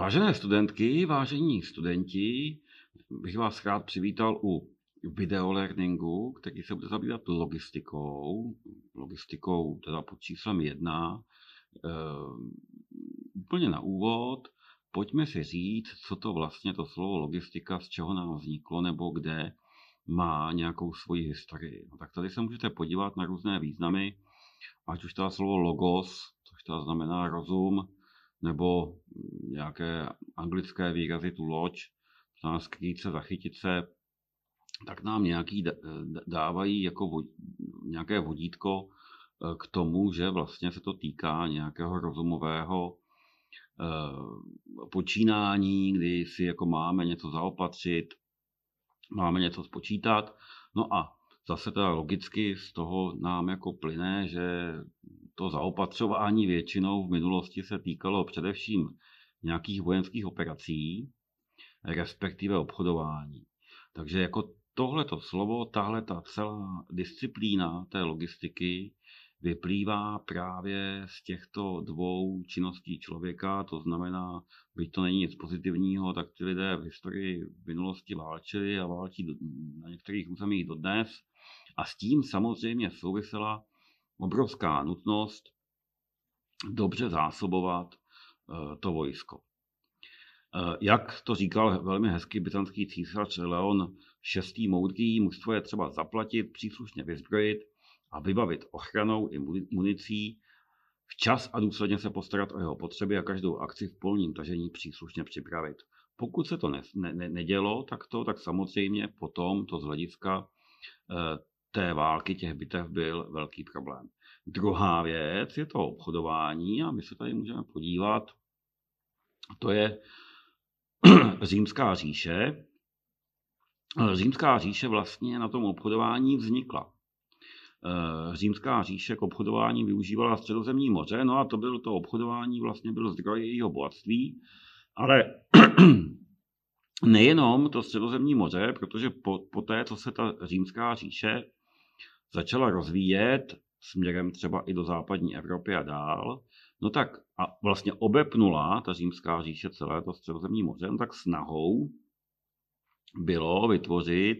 Vážené studentky, vážení studenti, bych vás rád přivítal u videolearningu, který se bude zabývat logistikou, logistikou teda pod číslem jedna. E, úplně na úvod, pojďme si říct, co to vlastně to slovo logistika, z čeho nám vzniklo, nebo kde má nějakou svoji historii. No, tak tady se můžete podívat na různé významy, ať už to slovo logos, což to znamená rozum, nebo nějaké anglické výrazy, tu loď, znamená skrýt se, zachytit se, tak nám nějaký dávají jako nějaké vodítko eh, k tomu, že vlastně se to týká nějakého rozumového eh, počínání, kdy si jako máme něco zaopatřit, máme něco spočítat. No a zase teda logicky z toho nám jako plyne, že to zaopatřování většinou v minulosti se týkalo především nějakých vojenských operací, respektive obchodování. Takže jako tohleto slovo, tahle ta celá disciplína té logistiky vyplývá právě z těchto dvou činností člověka, to znamená, byť to není nic pozitivního, tak ty lidé v historii v minulosti válčili a válčí na některých územích dodnes. A s tím samozřejmě souvisela obrovská nutnost dobře zásobovat eh, to vojsko. Eh, jak to říkal velmi hezký byzantský císař Leon VI. moudrý, mužstvo je třeba zaplatit, příslušně vyzbrojit a vybavit ochranou i municí, včas a důsledně se postarat o jeho potřeby a každou akci v polním tažení příslušně připravit. Pokud se to ne, ne, nedělo takto, tak samozřejmě potom to z hlediska eh, té války, těch bitev byl velký problém. Druhá věc je to obchodování a my se tady můžeme podívat, to je římská říše. Římská říše vlastně na tom obchodování vznikla. Eh, římská říše k obchodování využívala středozemní moře, no a to bylo to obchodování vlastně byl zdroj jejího bohatství, ale nejenom to středozemní moře, protože po, po té, co se ta římská říše začala rozvíjet směrem třeba i do západní Evropy a dál, no tak a vlastně obepnula ta římská říše celé to středozemní moře, no tak snahou bylo vytvořit,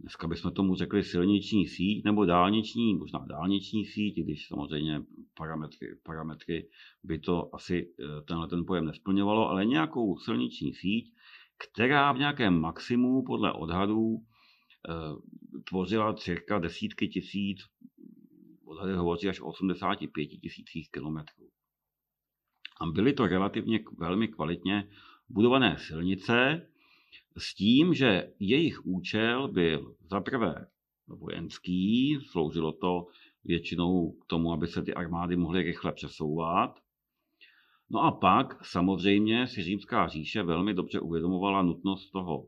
dneska bychom tomu řekli silniční síť nebo dálniční, možná dálniční síť, když samozřejmě parametry, parametry by to asi eh, tenhle ten pojem nesplňovalo, ale nějakou silniční síť, která v nějakém maximu podle odhadů Eh, tvořila cirka desítky tisíc, odhady hovoří až o 85 tisících kilometrů. A byly to relativně velmi kvalitně budované silnice s tím, že jejich účel byl zaprvé vojenský, sloužilo to většinou k tomu, aby se ty armády mohly rychle přesouvat. No a pak samozřejmě si římská říše velmi dobře uvědomovala nutnost toho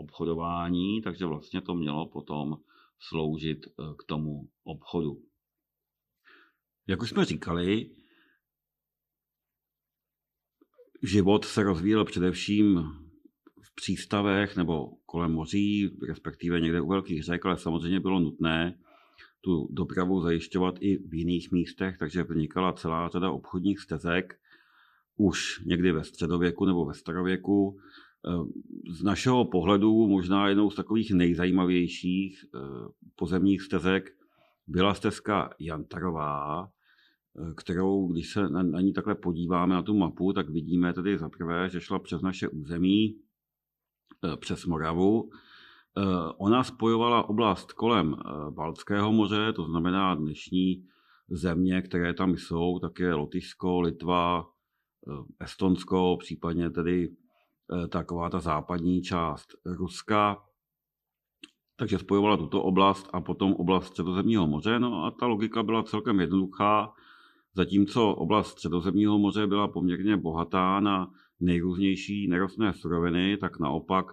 obchodování, takže vlastně to mělo potom sloužit eh, k tomu obchodu. Jak už jsme říkali, život se rozvíjel především v přístavech nebo kolem moří, respektive někde u velkých řek, ale samozřejmě bylo nutné tu dopravu zajišťovat i v jiných místech, takže vznikala celá řada obchodních stezek už někdy ve středověku nebo ve starověku. Eh, z našeho pohledu možná jednou z takových nejzajímavějších eh, pozemních stezek byla stezka Jantarová, eh, kterou, když se na, na ní takhle podíváme na tu mapu, tak vidíme tedy zaprvé, že šla přes naše území, přes Moravu. Ona spojovala oblast kolem Baltského moře, to znamená dnešní země, které tam jsou, také Lotyšsko, Litva, Estonsko, případně tedy taková ta západní část Ruska, takže spojovala tuto oblast a potom oblast Středozemního moře. No a ta logika byla celkem jednoduchá, zatímco oblast Středozemního moře byla poměrně bohatá na nejrůznější nerostné suroviny, tak naopak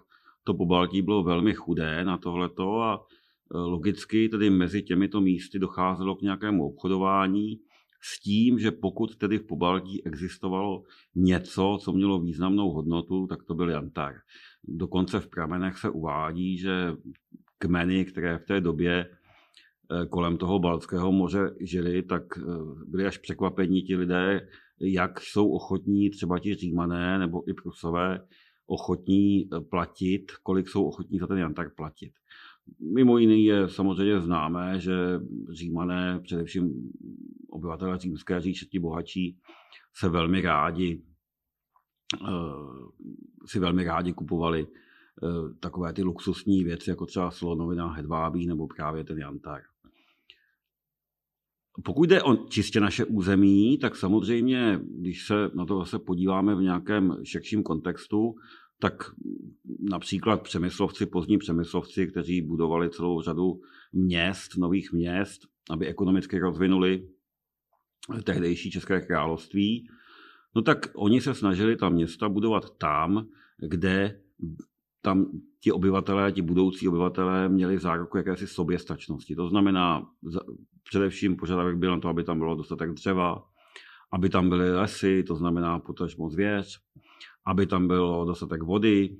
to Pobaltí bylo velmi chudé na tohleto a eh, logicky tedy mezi těmito místy docházelo k nějakému obchodování s tím, že pokud tedy v Pobaltí existovalo něco, co mělo významnou hodnotu, tak to byl jantar. Dokonce v pramenech se uvádí, že kmeny, které v té době eh, kolem toho Balckého moře žili, tak eh, byli až překvapení ti lidé, jak jsou ochotní třeba ti římané nebo i prusové ochotní platit, kolik jsou ochotní za ten jantar platit. Mimo jiný je samozřejmě známé, že římané, především obyvatelé římské říše, ti bohatší, se velmi rádi eh, si velmi rádi kupovali eh, takové ty luxusní věci, jako třeba slonovina, hedvábí nebo právě ten jantar. Pokud jde o čistě naše území, tak samozřejmě, když se na to zase podíváme v nějakém širším kontextu, tak například přemyslovci, pozdní přemyslovci, kteří budovali celou řadu měst, nových měst, aby ekonomicky rozvinuli tehdejší České království, no tak oni se snažili ta města budovat tam, kde tam ti obyvatelé, ti budoucí obyvatelé měli záruku jakési soběstačnosti. To znamená, především požadavek byl na to, aby tam bylo dostatek dřeva, aby tam byly lesy, to znamená potažmo zvěř, aby tam bylo dostatek vody,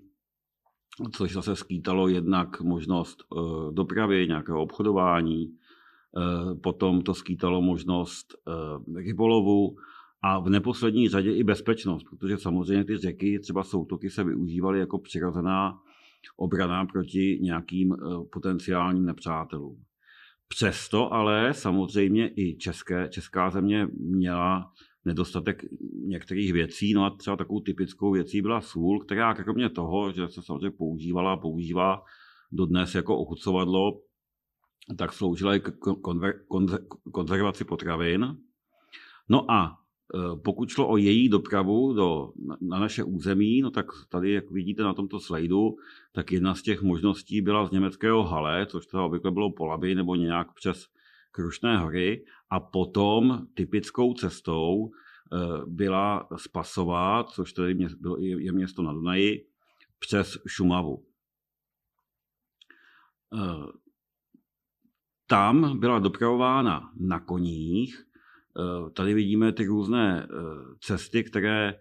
což zase skýtalo jednak možnost eh, dopravy, nějakého obchodování, eh, potom to skýtalo možnost eh, rybolovu a v neposlední řadě i bezpečnost, protože samozřejmě ty řeky, třeba soutoky se využívaly jako přirozená obrana proti nějakým potenciálním nepřátelům. Přesto ale samozřejmě i české, česká země měla nedostatek některých věcí. No a třeba takovou typickou věcí byla sůl, která kromě toho, že se samozřejmě používala a používá dodnes jako ochucovadlo, tak sloužila i k konver, konzer, konzervaci potravin. No a e, pokud šlo o její dopravu do, na naše území, no tak tady, jak vidíte na tomto slajdu, tak jedna z těch možností byla z německého Hale, což teda obvykle bylo po Labi nebo nějak přes Krušné hory a potom typickou cestou eh, byla Spasová, což tedy je město na Dunaji, přes Šumavu. Eh, tam byla dopravována na koních. Eh, tady vidíme ty různé cesty, které,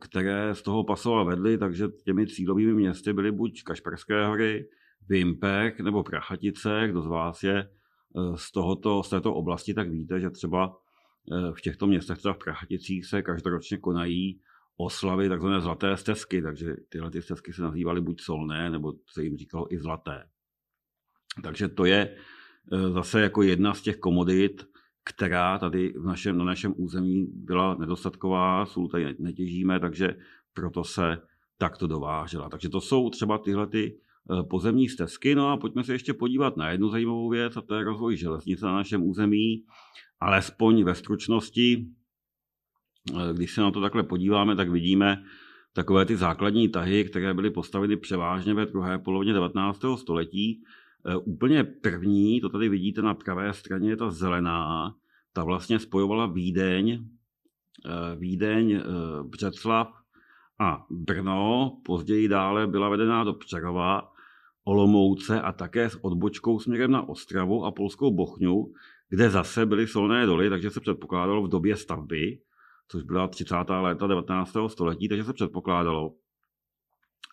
které z toho Pasova vedly, takže těmi cílovými městy byly buď Kašperské hory, Vimperk nebo Prachatice, kdo z vás je z, tohoto, z této oblasti, tak víte, že třeba eh, v těchto městech, třeba v Prachaticích, se každoročně konají oslavy takzvané zlaté stezky, takže tyhle ty stezky se nazývaly buď solné, nebo se jim říkalo i zlaté. Takže to je eh, zase jako jedna z těch komodit, která tady v našem, na našem území byla nedostatková, sůl tady netěžíme, takže proto se takto dovážela. Takže to jsou třeba tyhle ty pozemní stezky. No a pojďme se ještě podívat na jednu zajímavou věc, a to je rozvoj železnice na našem území, alespoň ve stručnosti. Eh, když se na to takhle podíváme, tak vidíme takové ty základní tahy, které byly postaveny převážně ve druhé polovině 19. století. Eh, úplně první, to tady vidíte na pravé straně, je ta zelená, ta vlastně spojovala Vídeň, Vídeň, Břeclav a Brno, později dále byla vedená do Přerova Olomouce a také s odbočkou směrem na Ostravu a Polskou Bochňu, kde zase byly solné doly, takže se předpokládalo v době stavby, což byla 30. léta 19. století, takže se předpokládalo,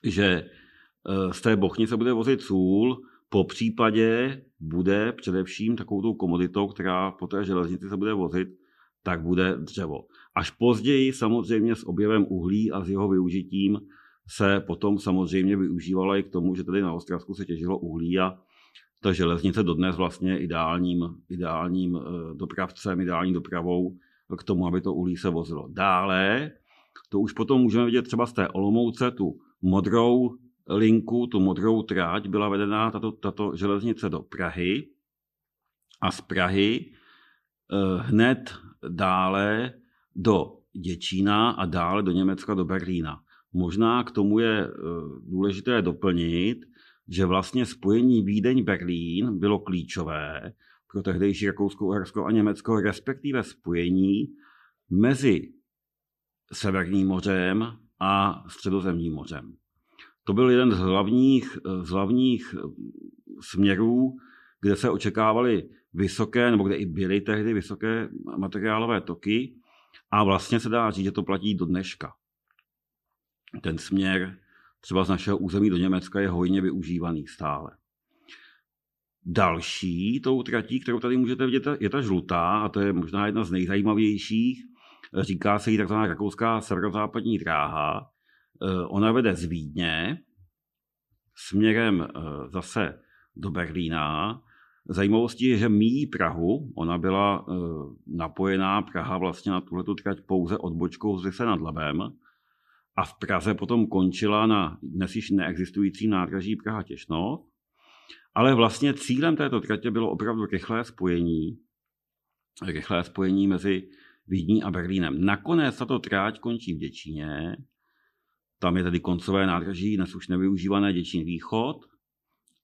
že eh, z té Bochny se bude vozit sůl, po případě bude především takovou tou komoditou, která po té železnici se bude vozit, tak bude dřevo. Až později samozřejmě s objevem uhlí a s jeho využitím se potom samozřejmě využívala i k tomu, že tady na Ostravsku se těžilo uhlí a ta železnice dodnes vlastně ideálním, ideálním eh, dopravcem, ideální dopravou k tomu, aby to uhlí se vozilo. Dále, to už potom můžeme vidět třeba z té Olomouce, tu modrou linku, tu modrou tráť, byla vedená tato, tato železnice do Prahy a z Prahy eh, hned dále do Děčína a dále do Německa, do Berlína. Možná k tomu je eh, důležité doplnit, že vlastně spojení Vídeň-Berlín bylo klíčové pro tehdejší Rakousko, Uhersko a Německo, respektive spojení mezi Severním mořem a Středozemním mořem. To byl jeden z hlavních, z hlavních eh, směrů, kde se očekávaly vysoké, nebo kde i byly tehdy vysoké materiálové toky. A vlastně se dá říct, že to platí do dneška ten směr třeba z našeho území do Německa je hojně využívaný stále. Další tou tratí, kterou tady můžete vidět, je ta žlutá, a to je možná jedna z nejzajímavějších. Říká se jí takzvaná rakouská severozápadní dráha. Ona vede z Vídně směrem zase do Berlína. Zajímavostí je, že míjí Prahu. Ona byla napojená Praha vlastně na tuhletu trať pouze odbočkou z Lise nad Labem a v Praze potom končila na dnes již neexistující nádraží Praha Těšno. Ale vlastně cílem této tratě bylo opravdu rychlé spojení, rychlé spojení mezi Vídní a Berlínem. Nakonec tato tráť končí v Děčíně, tam je tedy koncové nádraží, dnes už nevyužívané Děčín východ.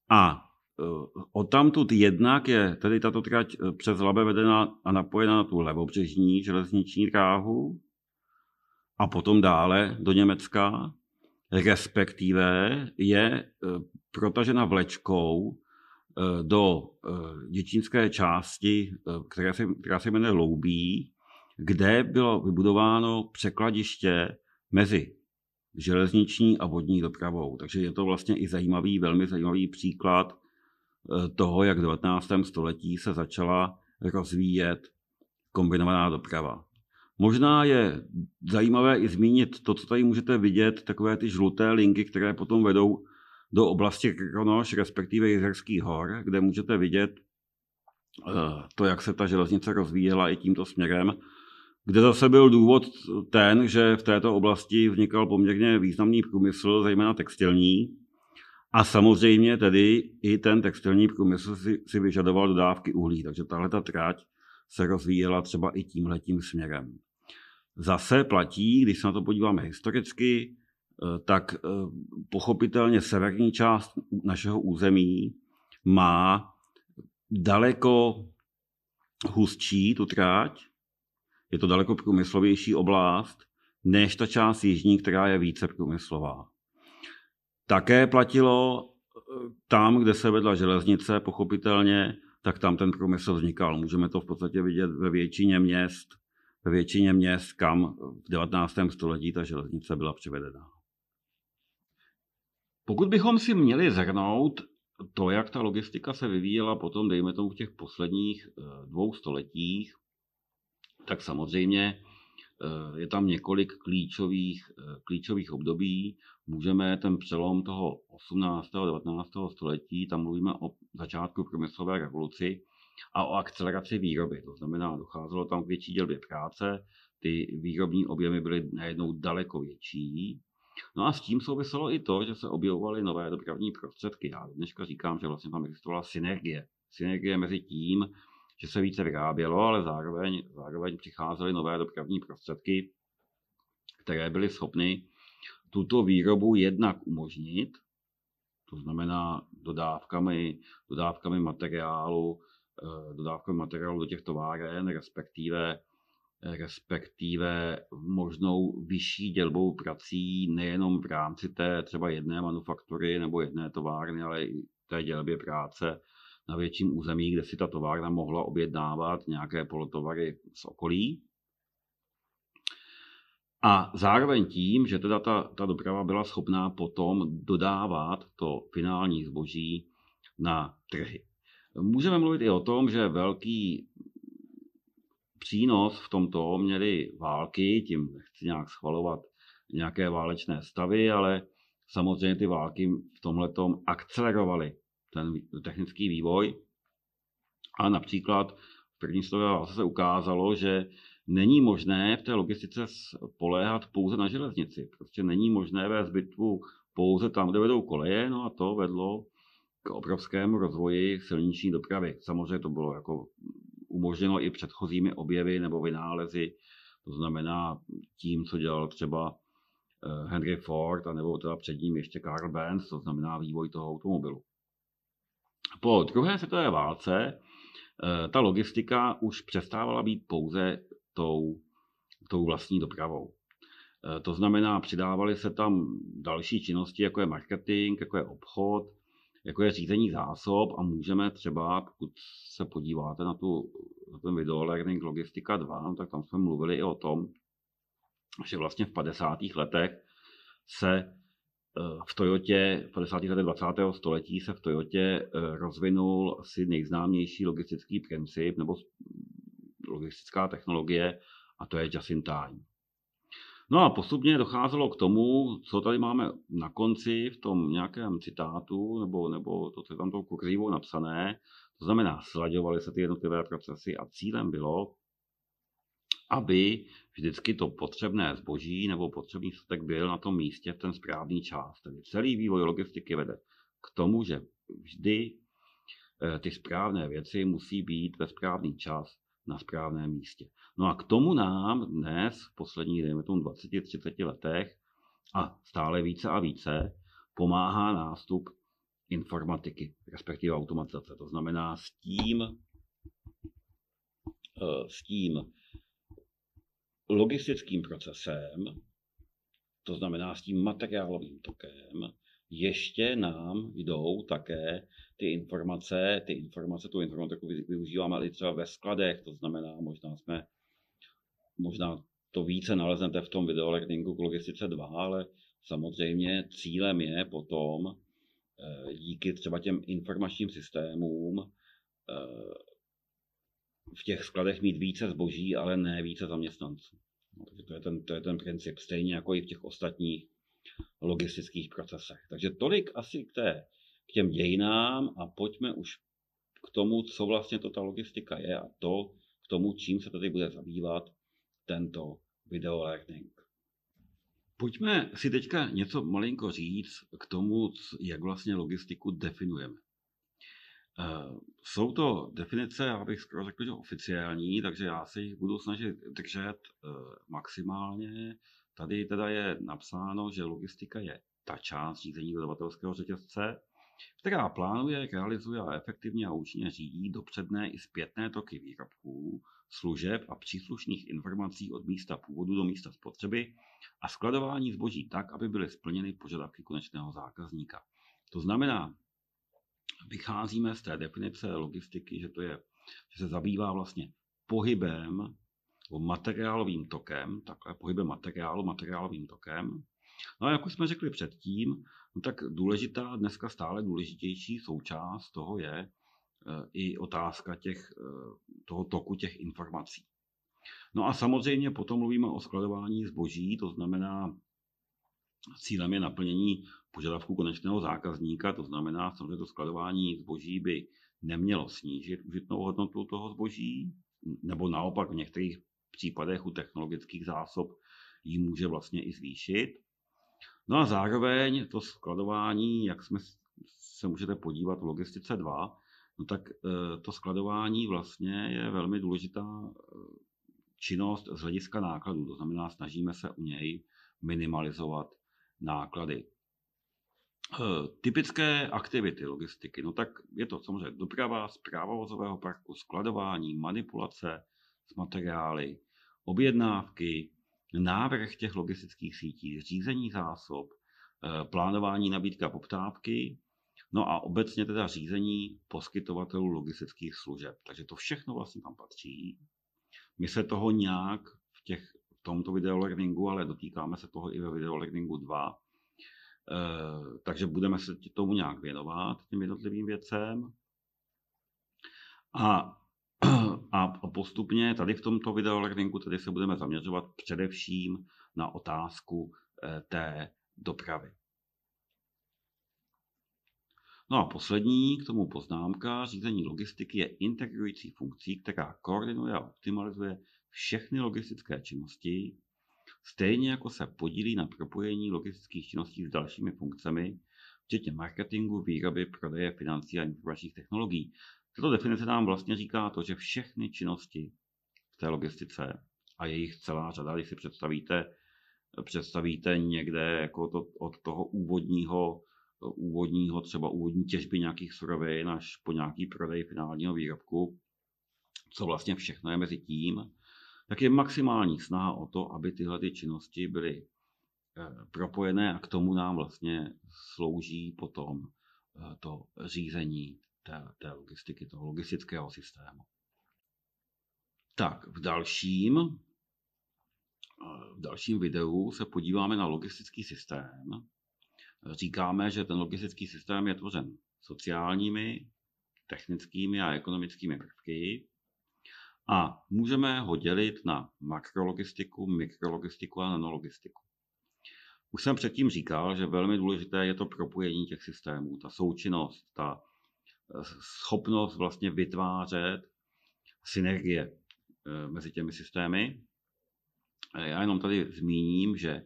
A e, odtamtud jednak je tedy tato trať e, přes Labe vedena a napojena na tu levobřežní železniční dráhu, a potom dále do Německa, respektive je e, protažena vlečkou e, do e, děčínské části, která se, která se jmenuje Loubí, kde bylo vybudováno překladiště mezi železniční a vodní dopravou. Takže je to vlastně i zajímavý, velmi zajímavý příklad toho, jak v 19. století se začala rozvíjet kombinovaná doprava. Možná je zajímavé i zmínit to, co tady můžete vidět, takové ty žluté linky, které potom vedou do oblasti Kronoš, respektive Jizerských hor, kde můžete vidět eh, to, jak se ta železnice rozvíjela i tímto směrem, kde zase byl důvod ten, že v této oblasti vznikal poměrně významný průmysl, zejména textilní, a samozřejmě tedy i ten textilní průmysl si, si vyžadoval dodávky uhlí, takže tahle ta tráť se rozvíjela třeba i tímhletím směrem. Zase platí, když se na to podíváme historicky, eh, tak eh, pochopitelně severní část našeho území má daleko hustší tu tráť, je to daleko průmyslovější oblast, než ta část jižní, která je více průmyslová. Také platilo eh, tam, kde se vedla železnice, pochopitelně, tak tam ten průmysl vznikal. Můžeme to v podstatě vidět ve většině měst, ve většině měst, kam v 19. století ta železnice byla přivedena. Pokud bychom si měli zhrnout to, jak ta logistika se vyvíjela potom, dejme tomu, v těch posledních eh, dvou stoletích, tak samozřejmě eh, je tam několik klíčových, eh, klíčových období. Můžeme ten přelom toho 18. a 19. století, tam mluvíme o začátku průmyslové revoluci, a o akceleraci výroby. To znamená, docházelo tam k větší dělbě práce, ty výrobní objemy byly najednou daleko větší. No a s tím souviselo i to, že se objevovaly nové dopravní prostředky. Já dneska říkám, že vlastně tam existovala synergie. Synergie mezi tím, že se více vyrábělo, ale zároveň, zároveň přicházely nové dopravní prostředky, které byly schopny tuto výrobu jednak umožnit, to znamená dodávkami, dodávkami materiálu, Eh, dodávkového materiálu do těch továren, respektive, respektive možnou vyšší dělbou prací nejenom v rámci té třeba jedné manufaktury nebo jedné továrny, ale i té dělbě práce na větším území, kde si ta továrna mohla objednávat nějaké polotovary z okolí. A zároveň tím, že teda ta, ta doprava byla schopná potom dodávat to finální zboží na trhy. Můžeme mluvit i o tom, že velký přínos v tomto měly války, tím nechci nějak schvalovat nějaké válečné stavy, ale samozřejmě ty války v tomhle akcelerovaly ten technický vývoj. A například v první světové válce se ukázalo, že není možné v té logistice spoléhat pouze na železnici. Prostě není možné vést bitvu pouze tam, kde vedou koleje, no a to vedlo k obrovskému rozvoji silniční dopravy. Samozřejmě to bylo jako umožněno i předchozími objevy nebo vynálezy, to znamená tím, co dělal třeba eh, Henry Ford, a nebo teda před ním ještě Karl Benz, to znamená vývoj toho automobilu. Po druhé světové válce eh, ta logistika už přestávala být pouze tou, tou vlastní dopravou. Eh, to znamená, přidávaly se tam další činnosti, jako je marketing, jako je obchod, jako je řízení zásob a můžeme třeba, pokud se podíváte na, tu, na ten video Learning Logistika 2, no, tak tam jsme mluvili i o tom, že vlastně v 50. letech se eh, v Toyotě, v 50. letech 20. století se v Toyotě eh, rozvinul asi nejznámější logistický princip nebo logistická technologie a to je just in time. No a postupně docházelo k tomu, co tady máme na konci v tom nějakém citátu, nebo, nebo to, co je tam tou kurzívou napsané, to znamená, slaďovaly se ty jednotlivé procesy a cílem bylo, aby vždycky to potřebné zboží nebo potřebný statek byl na tom místě v ten správný čas. Tedy celý vývoj logistiky vede k tomu, že vždy eh, ty správné věci musí být ve správný čas na správném místě. No a k tomu nám dnes, v posledních, dejme tomu 20-30 letech, a stále více a více, pomáhá nástup informatiky, respektive automatizace. To znamená s tím, eh, s tím logistickým procesem, to znamená s tím materiálovým tokem, ještě nám jdou také ty informace, ty informace, tu informatiku využíváme i třeba ve skladech, to znamená, možná jsme, možná to více naleznete v tom videolearningu k logistice 2, ale samozřejmě cílem je potom eh, díky třeba těm informačním systémům eh, v těch skladech mít více zboží, ale ne více zaměstnanců. No, takže to je, ten, to je ten princip, stejně jako i v těch ostatních logistických procesech. Takže tolik asi k, té, k těm dějinám a pojďme už k tomu, co vlastně to ta logistika je a to k tomu, čím se tady bude zabývat tento video learning. Pojďme si teďka něco malinko říct k tomu, jak vlastně logistiku definujeme. Eh, jsou to definice, já bych skoro řekl, že oficiální, takže já se jich budu snažit držet eh, maximálně. Tady teda je napsáno, že logistika je ta část řízení dodavatelského řetězce, která plánuje, realizuje a efektivně a účinně řídí dopředné i zpětné toky výrobků, služeb a příslušných informací od místa původu do místa spotřeby a skladování zboží tak, aby byly splněny požadavky konečného zákazníka. To znamená, vycházíme z té definice logistiky, že to je, že se zabývá vlastně pohybem materiálovým tokem, takhle pohybem materiálu, materiálovým tokem. No a jak už jsme řekli předtím, no tak důležitá, dneska stále důležitější součást toho je e, i otázka těch, e, toho toku těch informací. No a samozřejmě potom mluvíme o skladování zboží, to znamená, cílem je naplnění požadavků konečného zákazníka, to znamená, samozřejmě to skladování zboží by nemělo snížit užitnou hodnotu toho zboží, nebo naopak v některých případech u technologických zásob ji může vlastně i zvýšit. No a zároveň to skladování, jak jsme se můžete podívat v logistice 2, no tak eh, to skladování vlastně je velmi důležitá eh, činnost z hlediska nákladů. To znamená, snažíme se u něj minimalizovat náklady. Eh, typické aktivity logistiky, no tak je to samozřejmě doprava, zpráva vozového parku, skladování, manipulace s materiály, objednávky, návrh těch logistických sítí, řízení zásob, eh, plánování nabídka poptávky, no a obecně teda řízení poskytovatelů logistických služeb. Takže to všechno vlastně tam patří. My se toho nějak v, těch, v tomto videolearningu, ale dotýkáme se toho i ve videolearningu 2, Eh, takže budeme se tomu nějak věnovat, těm jednotlivým věcem. A, a postupně tady v tomto videolearningu tady se budeme zaměřovat především na otázku eh, té dopravy. No a poslední k tomu poznámka, řízení logistiky je integrující funkcí, která koordinuje a optimalizuje všechny logistické činnosti, Stejně jako se podílí na propojení logistických činností s dalšími funkcemi, včetně marketingu, výroby, prodeje, financí a informačních technologií. Tato definice nám vlastně říká to, že všechny činnosti v té logistice a jejich celá řada, když si představíte, představíte někde jako to, od toho úvodního, úvodního, třeba úvodní těžby nějakých surovin až po nějaký prodej finálního výrobku, co vlastně všechno je mezi tím, tak je maximální snaha o to, aby tyhle ty činnosti byly eh, propojené a k tomu nám vlastně slouží potom eh, to řízení té, té logistiky, toho logistického systému. Tak, v dalším, eh, v dalším videu se podíváme na logistický systém. Říkáme, že ten logistický systém je tvořen sociálními, technickými a ekonomickými prvky A můžeme ho dělit na makrologistiku, mikrologistiku a nanologistiku. Už jsem předtím říkal, že velmi důležité je to propojení těch systémů, ta součinnost, ta schopnost vlastně vytvářet synergie eh, mezi těmi systémy. Já jenom tady zmíním, že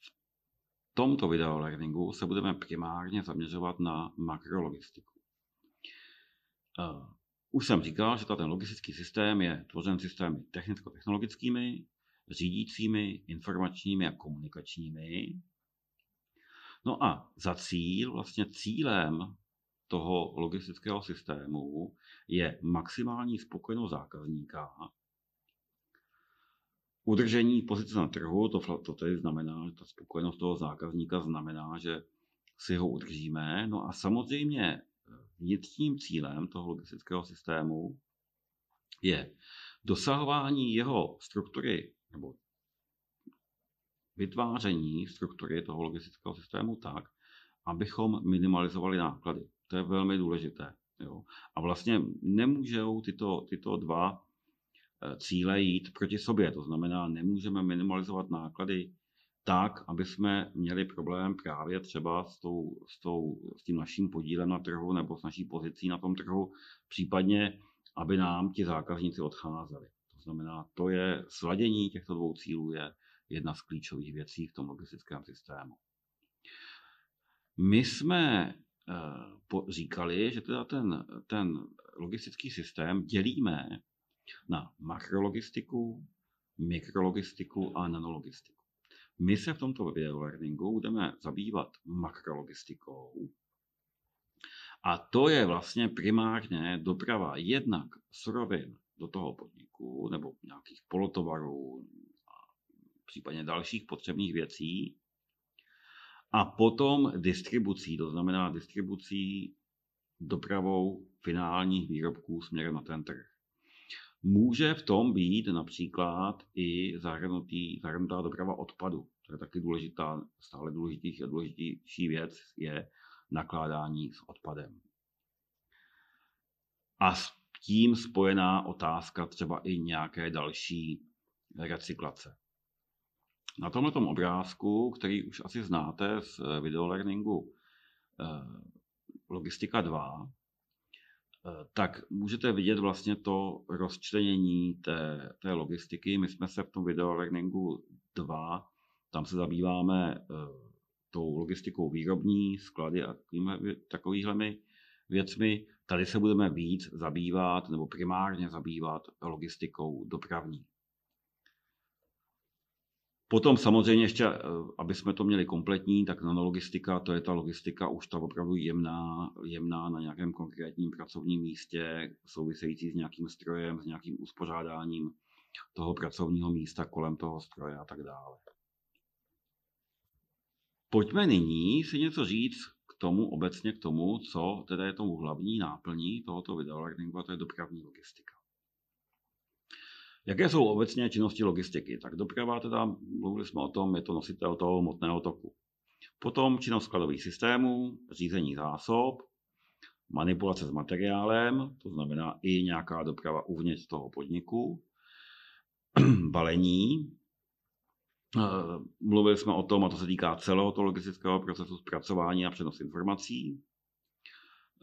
v tomto videolearningu se budeme primárně zaměřovat na makrologistiku. Eh, už jsem říkal, že ten logistický systém je tvořen systémy technicko-technologickými, řídícími, informačními a komunikačními. No a za cíl, vlastně cílem toho logistického systému je maximální spokojenost zákazníka, udržení pozice na trhu, to, to tedy znamená, že ta spokojenost toho zákazníka znamená, že si ho udržíme. No a samozřejmě vnitřním cílem toho logistického systému je dosahování jeho struktury nebo vytváření struktury toho logistického systému tak, abychom minimalizovali náklady. To je velmi důležité. Jo. A vlastně nemůžou tyto, tyto dva eh, cíle jít proti sobě. To znamená, nemůžeme minimalizovat náklady tak, aby jsme měli problém právě třeba s, tou, s, tou, s tím naším podílem na trhu nebo s naší pozicí na tom trhu, případně aby nám ti zákazníci odcházeli. To znamená, to je sladění těchto dvou cílů je jedna z klíčových věcí v tom logistickém systému. My jsme eh, říkali, že teda ten, ten logistický systém dělíme na makrologistiku, mikrologistiku a nanologistiku. My se v tomto videolearningu budeme zabývat makrologistikou. A to je vlastně primárně doprava jednak surovin do toho podniku nebo nějakých polotovarů, případně dalších potřebných věcí. A potom distribucí, to znamená distribucí dopravou finálních výrobků směrem na ten trh. Může v tom být například i zahrnutý, zahrnutá doprava odpadu. To je taky důležitá, stále důležitější, důležitější věc je nakládání s odpadem. A s tím spojená otázka třeba i nějaké další recyklace. Na tomto obrázku, který už asi znáte z videolearningu eh, Logistika 2, Eh, tak můžete vidět vlastně to rozčlenění té, té logistiky. My jsme se v tom videolearningu 2, tam se zabýváme tou logistikou výrobní, sklady a takovýhlemi věcmi. Tady se budeme víc zabývat, nebo primárně zabývat logistikou dopravní. Potom samozřejmě ještě, eh, aby jsme to měli kompletní, tak nanologistika, to je ta logistika už ta opravdu jemná, jemná na nějakém konkrétním pracovním místě, související s nějakým strojem, s nějakým uspořádáním toho pracovního místa kolem toho stroje a tak dále. Pojďme nyní si něco říct k tomu, obecně k tomu, co teda je tomu hlavní náplní tohoto videolearningu, a to je dopravní logistika. Jaké jsou obecně činnosti logistiky? Tak doprava, teda mluvili jsme o tom, je to nositel toho hmotného toku. Potom činnost skladových systémů, řízení zásob, manipulace s materiálem, to znamená i nějaká doprava uvnitř toho podniku, balení, eh, Mluvili jsme o tom, a to se týká celého toho logistického procesu zpracování a přenos informací.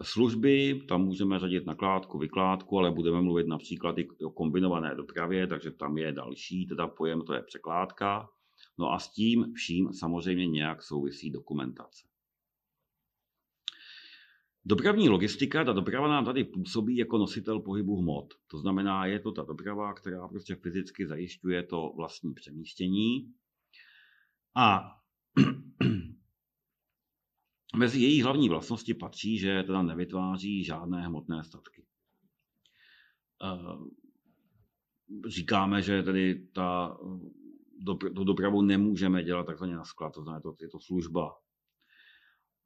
Služby, tam můžeme řadit nakládku, vykládku, ale budeme mluvit například i o kombinované dopravě, takže tam je další teda pojem, to je překládka. No a s tím vším samozřejmě nějak souvisí dokumentace. Dopravní logistika, ta doprava nám tady působí jako nositel pohybu hmot. To znamená, je to ta doprava, která prostě fyzicky zajišťuje to vlastní přemístění. A Mezi její hlavní vlastnosti patří, že teda nevytváří žádné hmotné statky. Eh, říkáme, že tedy ta do dopravu nemůžeme dělat takzvaně na sklad, to znamená, je to služba.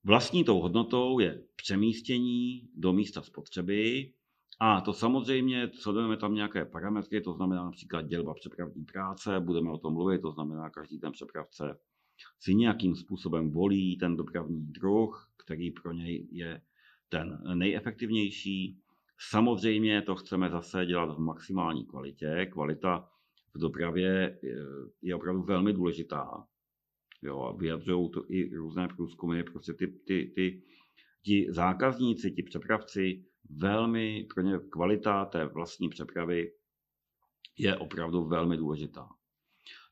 Vlastní tou hodnotou je přemístění do místa spotřeby a to samozřejmě, sledujeme tam nějaké parametry, to znamená například dělba přepravní práce, budeme o tom mluvit, to znamená, každý ten přepravce si nějakým způsobem volí ten dopravní druh, který pro něj je ten nejefektivnější. Samozřejmě to chceme zase dělat v maximální kvalitě. Kvalita v dopravě je opravdu velmi důležitá. Jo, a vyjadřují to i různé průzkumy, prostě ty, ty, ty, ti zákazníci, ti přepravci, velmi, pro ně kvalita té vlastní přepravy je opravdu velmi důležitá.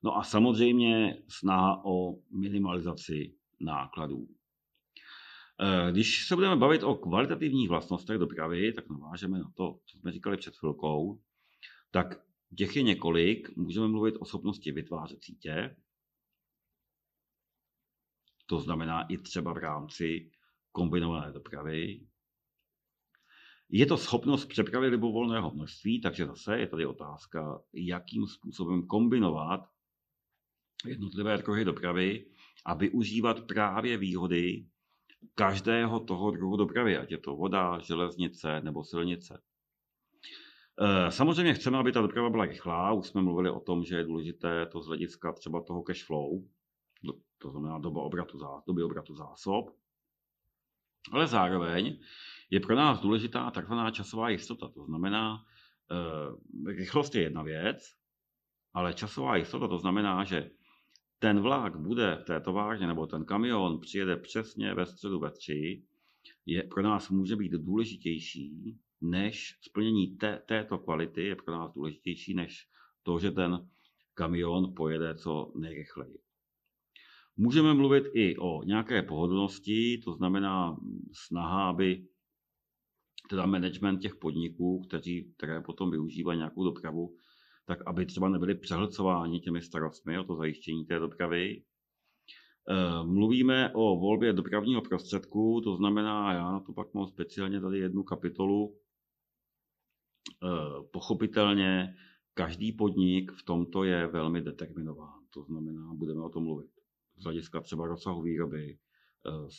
No a samozřejmě snaha o minimalizaci nákladů. Eh, když se budeme bavit o kvalitativních vlastnostech dopravy, tak navážeme na to, co jsme říkali před chvilkou. Tak těch je několik. Můžeme mluvit o schopnosti vytvářet sítě. To znamená i třeba v rámci kombinované dopravy. Je to schopnost přepravy libovolného množství, takže zase je tady otázka, jakým způsobem kombinovat jednotlivé druhy dopravy a využívat právě výhody každého toho druhu dopravy, ať je to voda, železnice nebo silnice. Eh, samozřejmě chceme, aby ta doprava byla rychlá. Už jsme mluvili o tom, že je důležité to z hlediska třeba toho cash flow, to znamená doba obratu, doby obratu zásob. Ale zároveň je pro nás důležitá takzvaná časová jistota. To znamená, eh, rychlost je jedna věc, ale časová jistota to znamená, že ten vlak bude v té továrně nebo ten kamion přijede přesně ve středu ve tři, je pro nás může být důležitější než splnění té, této kvality je pro nás důležitější než to, že ten kamion pojede co nejrychleji. Můžeme mluvit i o nějaké pohodlnosti, to znamená snaha, aby teda management těch podniků, kteří, které potom využívají nějakou dopravu, tak aby třeba nebyli přehlcováni těmi starostmi o to zajištění té dopravy. Eh, mluvíme o volbě dopravního prostředku, to znamená, já na to pak mám speciálně tady jednu kapitolu. Eh, pochopitelně každý podnik v tomto je velmi determinován, to znamená, budeme o tom mluvit z hlediska třeba rozsahu výroby, eh,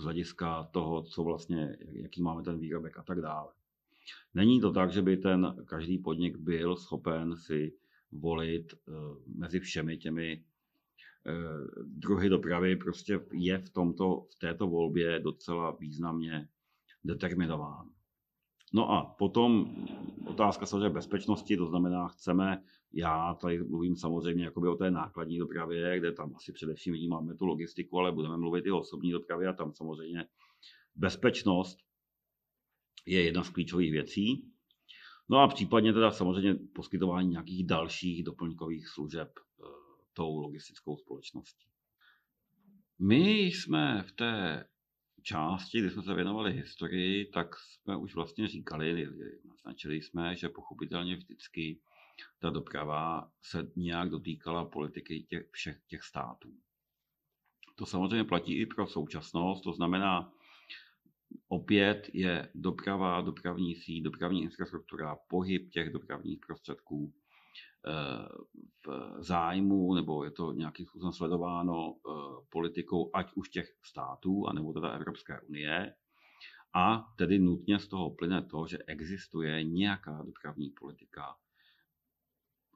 z hlediska toho, co vlastně, jaký máme ten výrobek a tak dále. Není to tak, že by ten každý podnik byl schopen si volit eh, mezi všemi těmi eh, druhy dopravy, prostě je v, tomto, v této volbě docela významně determinován. No a potom otázka samozřejmě bezpečnosti, to znamená, chceme, já tady mluvím samozřejmě jakoby o té nákladní dopravě, kde tam asi především máme tu logistiku, ale budeme mluvit i o osobní dopravě a tam samozřejmě bezpečnost je jedna z klíčových věcí. No a případně teda samozřejmě poskytování nějakých dalších doplňkových služeb eh, tou logistickou společností. My jsme v té části, kdy jsme se věnovali historii, tak jsme už vlastně říkali, naznačili jsme, že pochopitelně vždycky ta doprava se nějak dotýkala politiky těch, všech těch států. To samozřejmě platí i pro současnost, to znamená, opět je doprava, dopravní síť, dopravní infrastruktura, pohyb těch dopravních prostředků eh, v zájmu, nebo je to nějakým způsobem sledováno eh, politikou ať už těch států, anebo teda Evropské unie. A tedy nutně z toho plyne to, že existuje nějaká dopravní politika,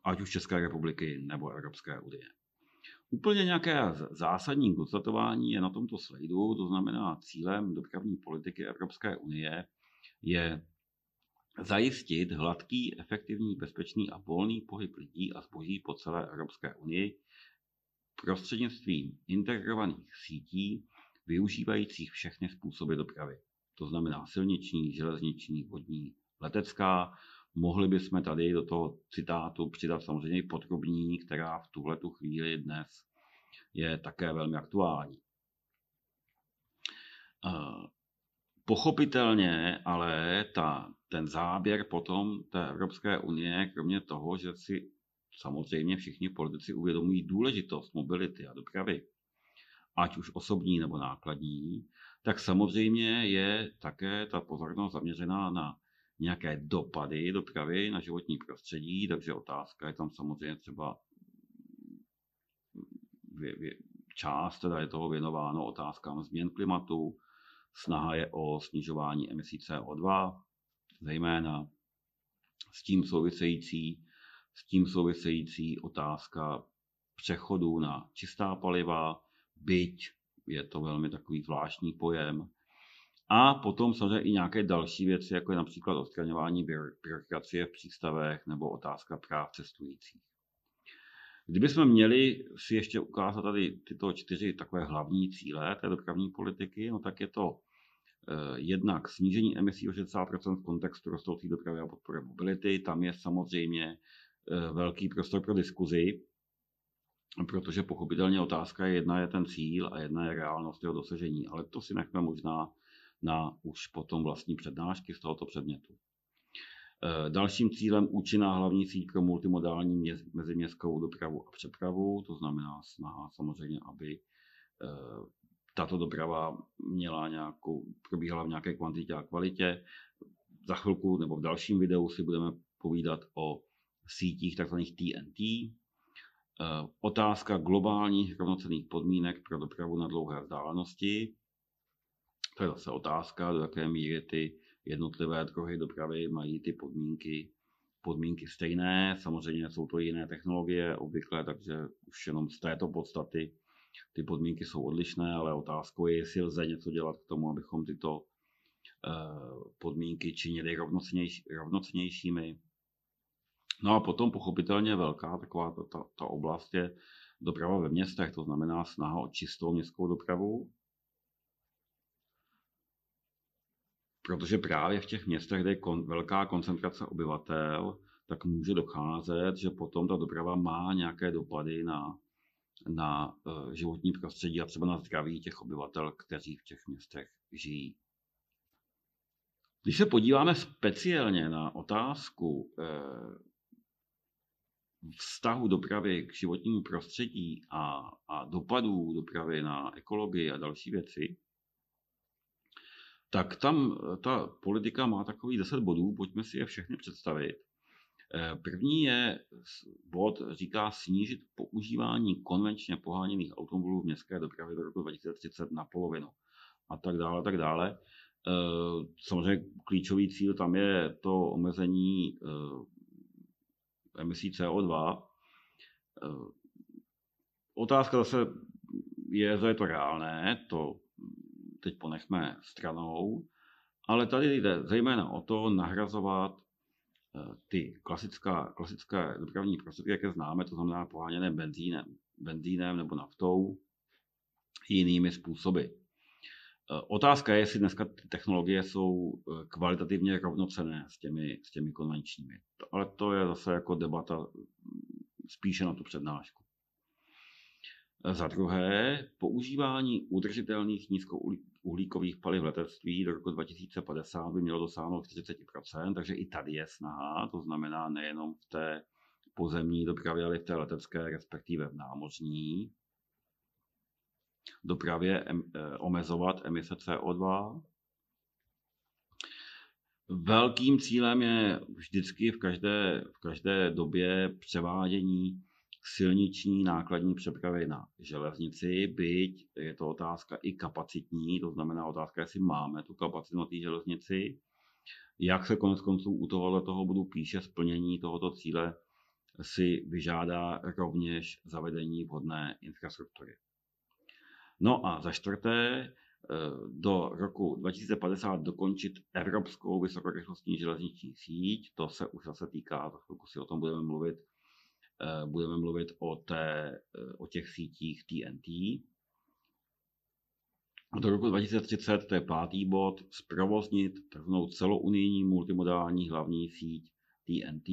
ať už České republiky nebo Evropské unie. Úplně nějaké zásadní konstatování je na tomto slajdu, to znamená cílem dopravní politiky Evropské unie je zajistit hladký, efektivní, bezpečný a volný pohyb lidí a zboží po celé Evropské unii prostřednictvím integrovaných sítí využívajících všechny způsoby dopravy. To znamená silniční, železniční, vodní, letecká. Mohli bychom tady do toho citátu přidat samozřejmě i podrobní, která v tuhle chvíli dnes je také velmi aktuální. Pochopitelně ale ta, ten záběr potom té Evropské unie, kromě toho, že si samozřejmě všichni politici uvědomují důležitost mobility a dopravy, ať už osobní nebo nákladní, tak samozřejmě je také ta pozornost zaměřená na nějaké dopady dopravy na životní prostředí, takže otázka je tam samozřejmě třeba část teda je toho věnováno otázkám změn klimatu, snaha je o snižování emisí CO2, zejména s tím související, s tím související otázka přechodu na čistá paliva, byť je to velmi takový zvláštní pojem, A potom samozřejmě i nějaké další věci, jako je například odstraňování byrokracie v přístavech nebo otázka práv cestujících. Kdybychom měli si ještě ukázat tady tyto čtyři takové hlavní cíle té dopravní politiky, no tak je to eh, jednak snížení emisí o 60% v kontextu rostoucí dopravy a podpory mobility. Tam je samozřejmě eh, velký prostor pro diskuzi, protože pochopitelně otázka je, jedna je ten cíl a jedna je reálnost jeho dosažení, ale to si nechme možná na už potom vlastní přednášky z tohoto předmětu. Eh, dalším cílem účinná hlavní síť pro multimodální meziměstskou dopravu a přepravu, to znamená snaha samozřejmě, aby eh, tato doprava měla nějakou, probíhala v nějaké kvantitě a kvalitě. Za chvilku nebo v dalším videu si budeme povídat o sítích tzv. TNT. Eh, otázka globálních rovnocených podmínek pro dopravu na dlouhé vzdálenosti. To je zase otázka, do jaké míry ty jednotlivé druhy dopravy mají ty podmínky, podmínky stejné. Samozřejmě jsou to jiné technologie obvykle, takže už jenom z této podstaty ty podmínky jsou odlišné, ale otázkou je, jestli lze něco dělat k tomu, abychom tyto eh, podmínky činili rovnocnějšími. No a potom pochopitelně velká taková ta, ta, ta oblast je doprava ve městech, to znamená snaha o čistou městskou dopravu, protože právě v těch městech, kde je kon, velká koncentrace obyvatel, tak může docházet, že potom ta doprava má nějaké dopady na, na uh, životní prostředí a třeba na zdraví těch obyvatel, kteří v těch městech žijí. Když se podíváme speciálně na otázku uh, vztahu dopravy k životnímu prostředí a, a dopadů dopravy na ekologii a další věci, tak tam eh, ta politika má takových 10 bodů, pojďme si je všechny představit. Eh, první je, bod říká snížit používání konvenčně poháněných automobilů v městské dopravě do roku 2030 na polovinu a tak dále, tak dále. Eh, samozřejmě klíčový cíl tam je to omezení emisí CO2. Otázka zase je, zda je to reálné, to teď ponechme stranou, ale tady jde zejména o to nahrazovat eh, ty klasická, klasické dopravní prostředky, jaké známe, to znamená poháněné benzínem, benzínem nebo naftou, jinými způsoby. Eh, otázka je, jestli dneska ty technologie jsou eh, kvalitativně rovnocené s těmi, s těmi konvenčními. Ale to je zase jako debata spíše na tu přednášku. Za druhé, používání udržitelných nízkouhlíkových paliv letectví do roku 2050 by mělo dosáhnout 40%, takže i tady je snaha, to znamená nejenom v té pozemní dopravě, ale i v té letecké, respektive v námořní dopravě em, eh, omezovat emise CO2. Velkým cílem je vždycky v každé, v každé době převádění silniční nákladní přepravy na železnici, byť je to otázka i kapacitní, to znamená otázka, jestli máme tu kapacitu na té železnici. Jak se konec konců u tohohle toho budu píše, splnění tohoto cíle si vyžádá rovněž zavedení vhodné infrastruktury. No a za čtvrté, eh, do roku 2050 dokončit evropskou vysokorychlostní železniční síť. To se už zase týká, za chvilku si o tom budeme mluvit, budeme mluvit o, té, eh, o těch sítích TNT. Do roku 2030, to je pátý bod, zprovoznit takzvanou celounijní multimodální hlavní síť TNT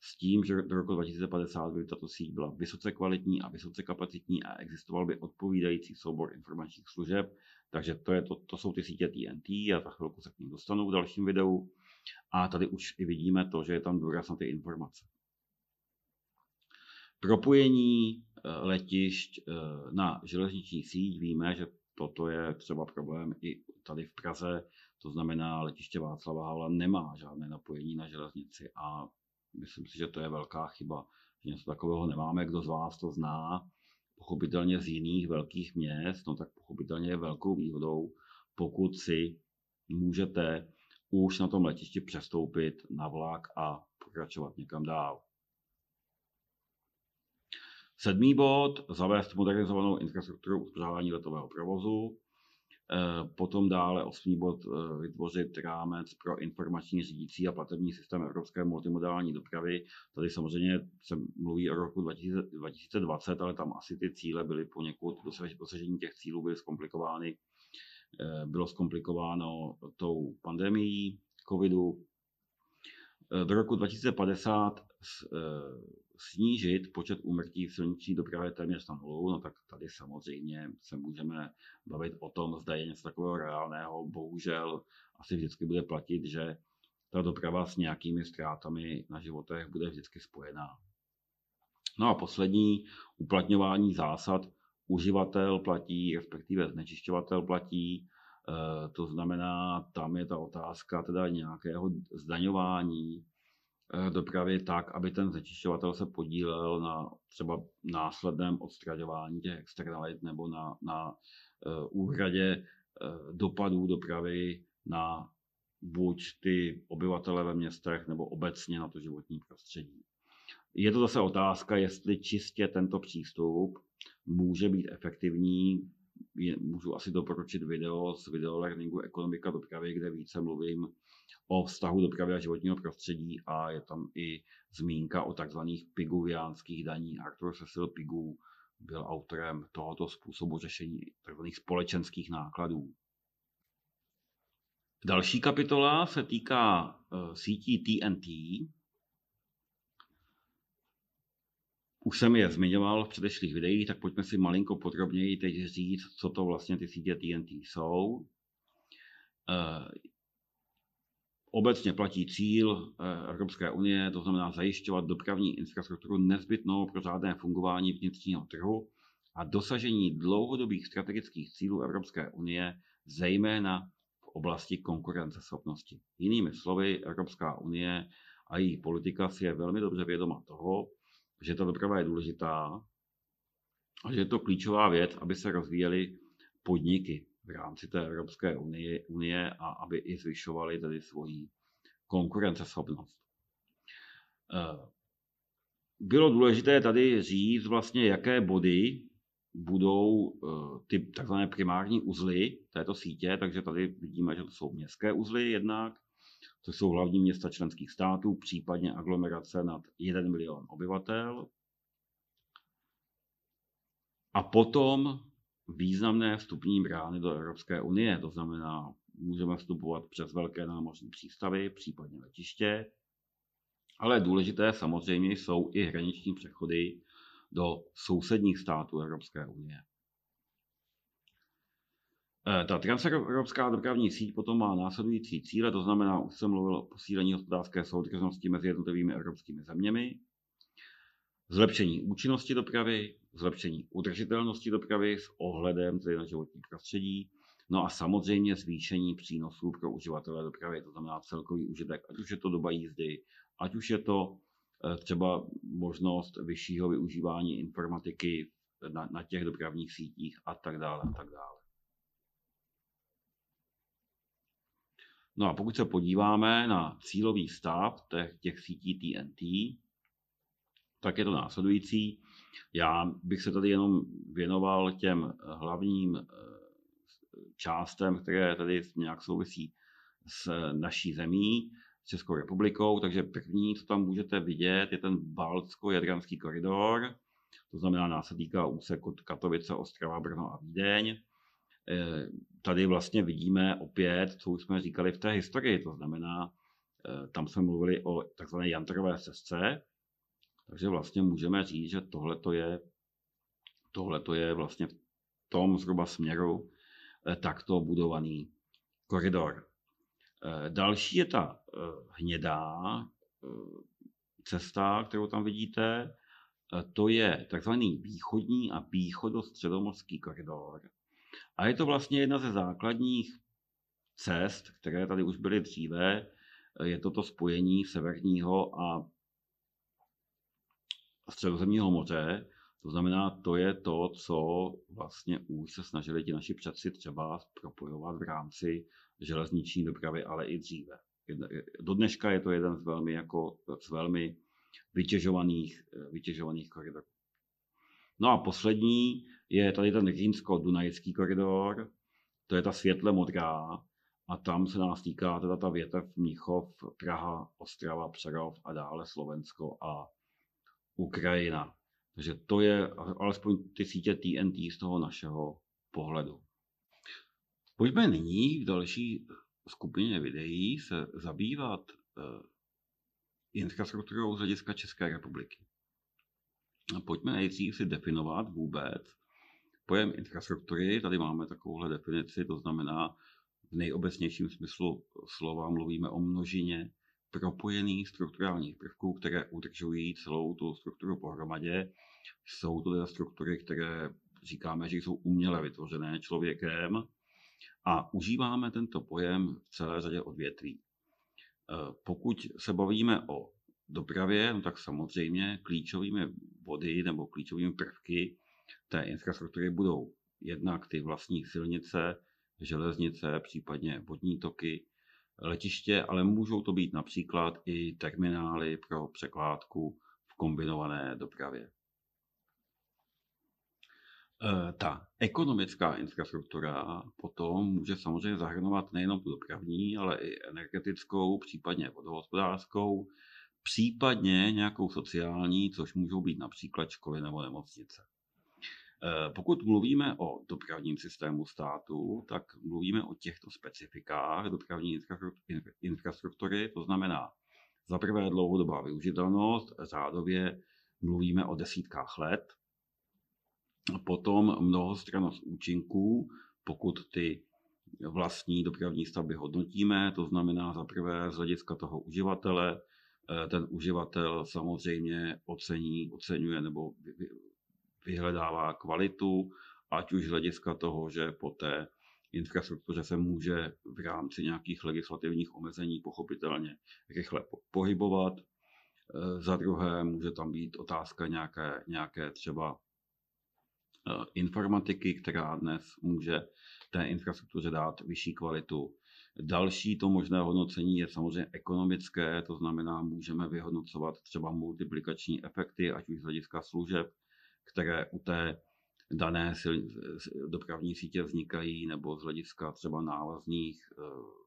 s tím, že do roku 2050 by tato síť byla vysoce kvalitní a vysoce kapacitní a existoval by odpovídající soubor informačních služeb. Takže to, je to, to jsou ty sítě TNT a za chvilku se k ním dostanu v dalším videu. A tady už i vidíme to, že je tam důraz na ty informace propojení eh, letišť eh, na železniční síť. Víme, že toto je třeba problém i tady v Praze, to znamená letiště Václava Havla nemá žádné napojení na železnici a myslím si, že to je velká chyba, že něco takového nemáme. Kdo z vás to zná, pochopitelně z jiných velkých měst, no tak pochopitelně je velkou výhodou, pokud si můžete už na tom letišti přestoupit na vlak a pokračovat někam dál. Sedmý bod, zavést modernizovanou infrastrukturu uspořádání letového provozu. Potom dále osmý bod vytvořit rámec pro informační řídící a platební systém evropské multimodální dopravy. Tady samozřejmě se mluví o roku 2020, ale tam asi ty cíle byly poněkud, dosažení těch cílů byly zkomplikovány, bylo zkomplikováno tou pandemií covidu. Do roku 2050 snížit počet úmrtí v silniční dopravě téměř na nulu, no tak tady samozřejmě se můžeme bavit o tom, zda je něco takového reálného. Bohužel asi vždycky bude platit, že ta doprava s nějakými ztrátami na životech bude vždycky spojená. No a poslední, uplatňování zásad uživatel platí, respektive znečišťovatel platí. E, to znamená, tam je ta otázka teda nějakého zdaňování, Eh, dopravy tak, aby ten znečišťovatel se podílel na třeba následném odstraňování těch externalit nebo na, na uh, úhradě uh, dopadů dopravy na buď ty obyvatele ve městech nebo obecně na to životní prostředí. Je to zase otázka, jestli čistě tento přístup může být efektivní. Můžu asi doporučit video z videolearningu Ekonomika dopravy, kde více mluvím o vztahu dopravy a životního prostředí a je tam i zmínka o takzvaných piguviánských daní. Arthur Cecil Pigou byl autorem tohoto způsobu řešení tzv. společenských nákladů. Další kapitola se týká uh, sítí TNT. Už jsem je zmiňoval v předešlých videích, tak pojďme si malinko podrobněji teď říct, co to vlastně ty sítě TNT jsou. Obecně platí cíl eh, Evropské unie, to znamená zajišťovat dopravní infrastrukturu nezbytnou pro řádné fungování vnitřního trhu a dosažení dlouhodobých strategických cílů Evropské unie, zejména v oblasti konkurenceschopnosti. Jinými slovy, Evropská unie a její politika si je velmi dobře vědoma toho, že ta doprava je důležitá a že je to klíčová věc, aby se rozvíjely podniky, v rámci té Evropské unie, unie a aby i zvyšovali tedy svoji konkurenceschopnost. Eh, bylo důležité tady říct vlastně, jaké body budou eh, ty takzvané primární uzly této sítě, takže tady vidíme, že to jsou městské uzly jednak, což jsou hlavní města členských států, případně aglomerace nad 1 milion obyvatel. A potom významné vstupní brány do Evropské unie. To znamená, můžeme vstupovat přes velké námořní přístavy, případně letiště, ale důležité samozřejmě jsou i hraniční přechody do sousedních států Evropské unie. Eh, ta transevropská dopravní síť potom má následující cíle, to znamená, už jsem mluvil o posílení hospodářské soudržnosti mezi jednotlivými evropskými zeměmi, zlepšení účinnosti dopravy, zlepšení udržitelnosti dopravy s ohledem tedy na životní prostředí, no a samozřejmě zvýšení přínosů pro uživatele dopravy, to znamená celkový užitek, ať už je to doba jízdy, ať už je to eh, třeba možnost vyššího využívání informatiky na, na těch dopravních sítích a tak dále a tak dále. No a pokud se podíváme na cílový stav těch, těch sítí TNT, tak je to následující. Já bych se tady jenom věnoval těm hlavním eh, částem, které tady nějak souvisí s naší zemí, s Českou republikou. Takže první, co tam můžete vidět, je ten Baltsko-Jadranský koridor. To znamená, nás se týká úsek od Katovice, Ostrava, Brno a Vídeň. Eh, tady vlastně vidíme opět, co už jsme říkali v té historii, to znamená, eh, tam jsme mluvili o takzvané jantrové sesce, takže vlastně můžeme říct, že tohle je, tohleto je vlastně v tom zhruba směru eh, takto budovaný koridor. Eh, další je ta eh, hnědá cesta, kterou tam vidíte. To je takzvaný východní a východostředomorský koridor. A je to vlastně jedna ze základních cest, které tady už byly dříve. Je to to spojení severního a středozemního moře. To znamená, to je to, co vlastně už se snažili ti naši předci třeba propojovat v rámci železniční dopravy, ale i dříve. Do dneška je to jeden z velmi, jako, z velmi vytěžovaných, vytěžovaných koridorů. No a poslední je tady ten rýnsko-dunajský koridor. to je ta světle modrá, a tam se nás týká teda ta větev Mnichov, Praha, Ostrava, Přerov a dále Slovensko a Ukrajina. Takže to je alespoň ty sítě TNT z toho našeho pohledu. Pojďme nyní v další skupině videí se zabývat eh, infrastrukturou z hlediska České republiky. Pojďme nejdřív si definovat vůbec pojem infrastruktury. Tady máme takovouhle definici, to znamená v nejobecnějším smyslu slova mluvíme o množině propojených strukturálních prvků, které udržují celou tu strukturu pohromadě. Jsou to teda struktury, které říkáme, že jsou uměle vytvořené člověkem a užíváme tento pojem v celé řadě odvětví. Eh, pokud se bavíme o dopravě, no tak samozřejmě klíčovými body nebo klíčovými prvky té infrastruktury budou jednak ty vlastní silnice, železnice, případně vodní toky, letiště, ale můžou to být například i terminály pro překládku v kombinované dopravě. E, ta ekonomická infrastruktura potom může samozřejmě zahrnovat nejenom tu dopravní, ale i energetickou, případně vodohospodářskou, případně nějakou sociální, což můžou být například školy nebo nemocnice. Eh, pokud mluvíme o dopravním systému státu, tak mluvíme o těchto specifikách dopravní infrastruktury, to znamená za prvé dlouhodobá využitelnost, řádově mluvíme o desítkách let, potom mnohostranost účinků, pokud ty vlastní dopravní stavby hodnotíme, to znamená za prvé z hlediska toho uživatele, eh, ten uživatel samozřejmě ocení, oceňuje nebo vyhledává kvalitu, ať už z hlediska toho, že po té infrastruktuře se může v rámci nějakých legislativních omezení pochopitelně rychle pohybovat. E, za druhé může tam být otázka nějaké, nějaké třeba e, informatiky, která dnes může té infrastruktuře dát vyšší kvalitu. Další to možné hodnocení je samozřejmě ekonomické, to znamená, můžeme vyhodnocovat třeba multiplikační efekty, ať už z hlediska služeb, které u té dané dopravní sítě vznikají, nebo z hlediska třeba návazných, eh,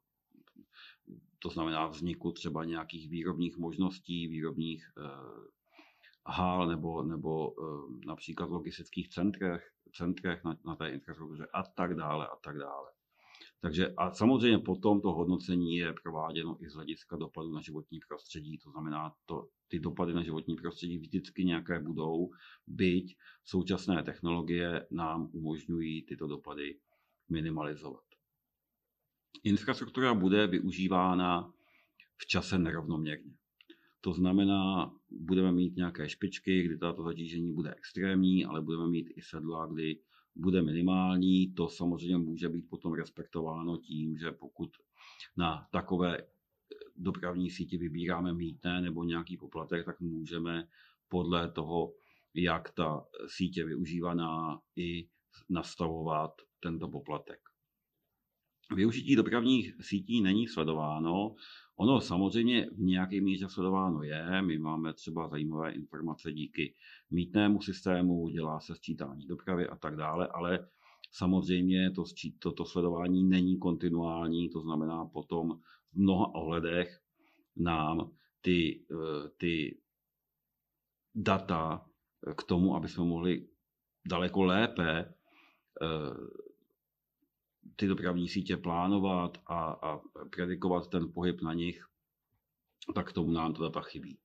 to znamená vzniku třeba nějakých výrobních možností, výrobních eh, hal nebo, nebo eh, například logistických centrech, centrech na, na té infrastruktuře a tak dále a tak dále. Takže a samozřejmě potom to hodnocení je prováděno i z hlediska dopadu na životní prostředí, to znamená, to, ty dopady na životní prostředí vždycky nějaké budou, byť současné technologie nám umožňují tyto dopady minimalizovat. Infrastruktura bude využívána v čase nerovnoměrně. To znamená, budeme mít nějaké špičky, kdy tato zatížení bude extrémní, ale budeme mít i sedla, kdy bude minimální. To samozřejmě může být potom respektováno tím, že pokud na takové dopravní síti vybíráme mítné nebo nějaký poplatek, tak můžeme podle toho, jak ta sítě je využívaná, i nastavovat tento poplatek. Využití dopravních sítí není sledováno. Ono samozřejmě v nějaké míře sledováno je. My máme třeba zajímavé informace díky mítnému systému, dělá se sčítání dopravy a tak dále, ale samozřejmě to, to, to sledování není kontinuální, to znamená potom v mnoha ohledech nám ty, eh, ty data k tomu, aby jsme mohli daleko lépe eh, ty dopravní sítě plánovat a, a predikovat ten pohyb na nich, tak tomu nám to data chybí.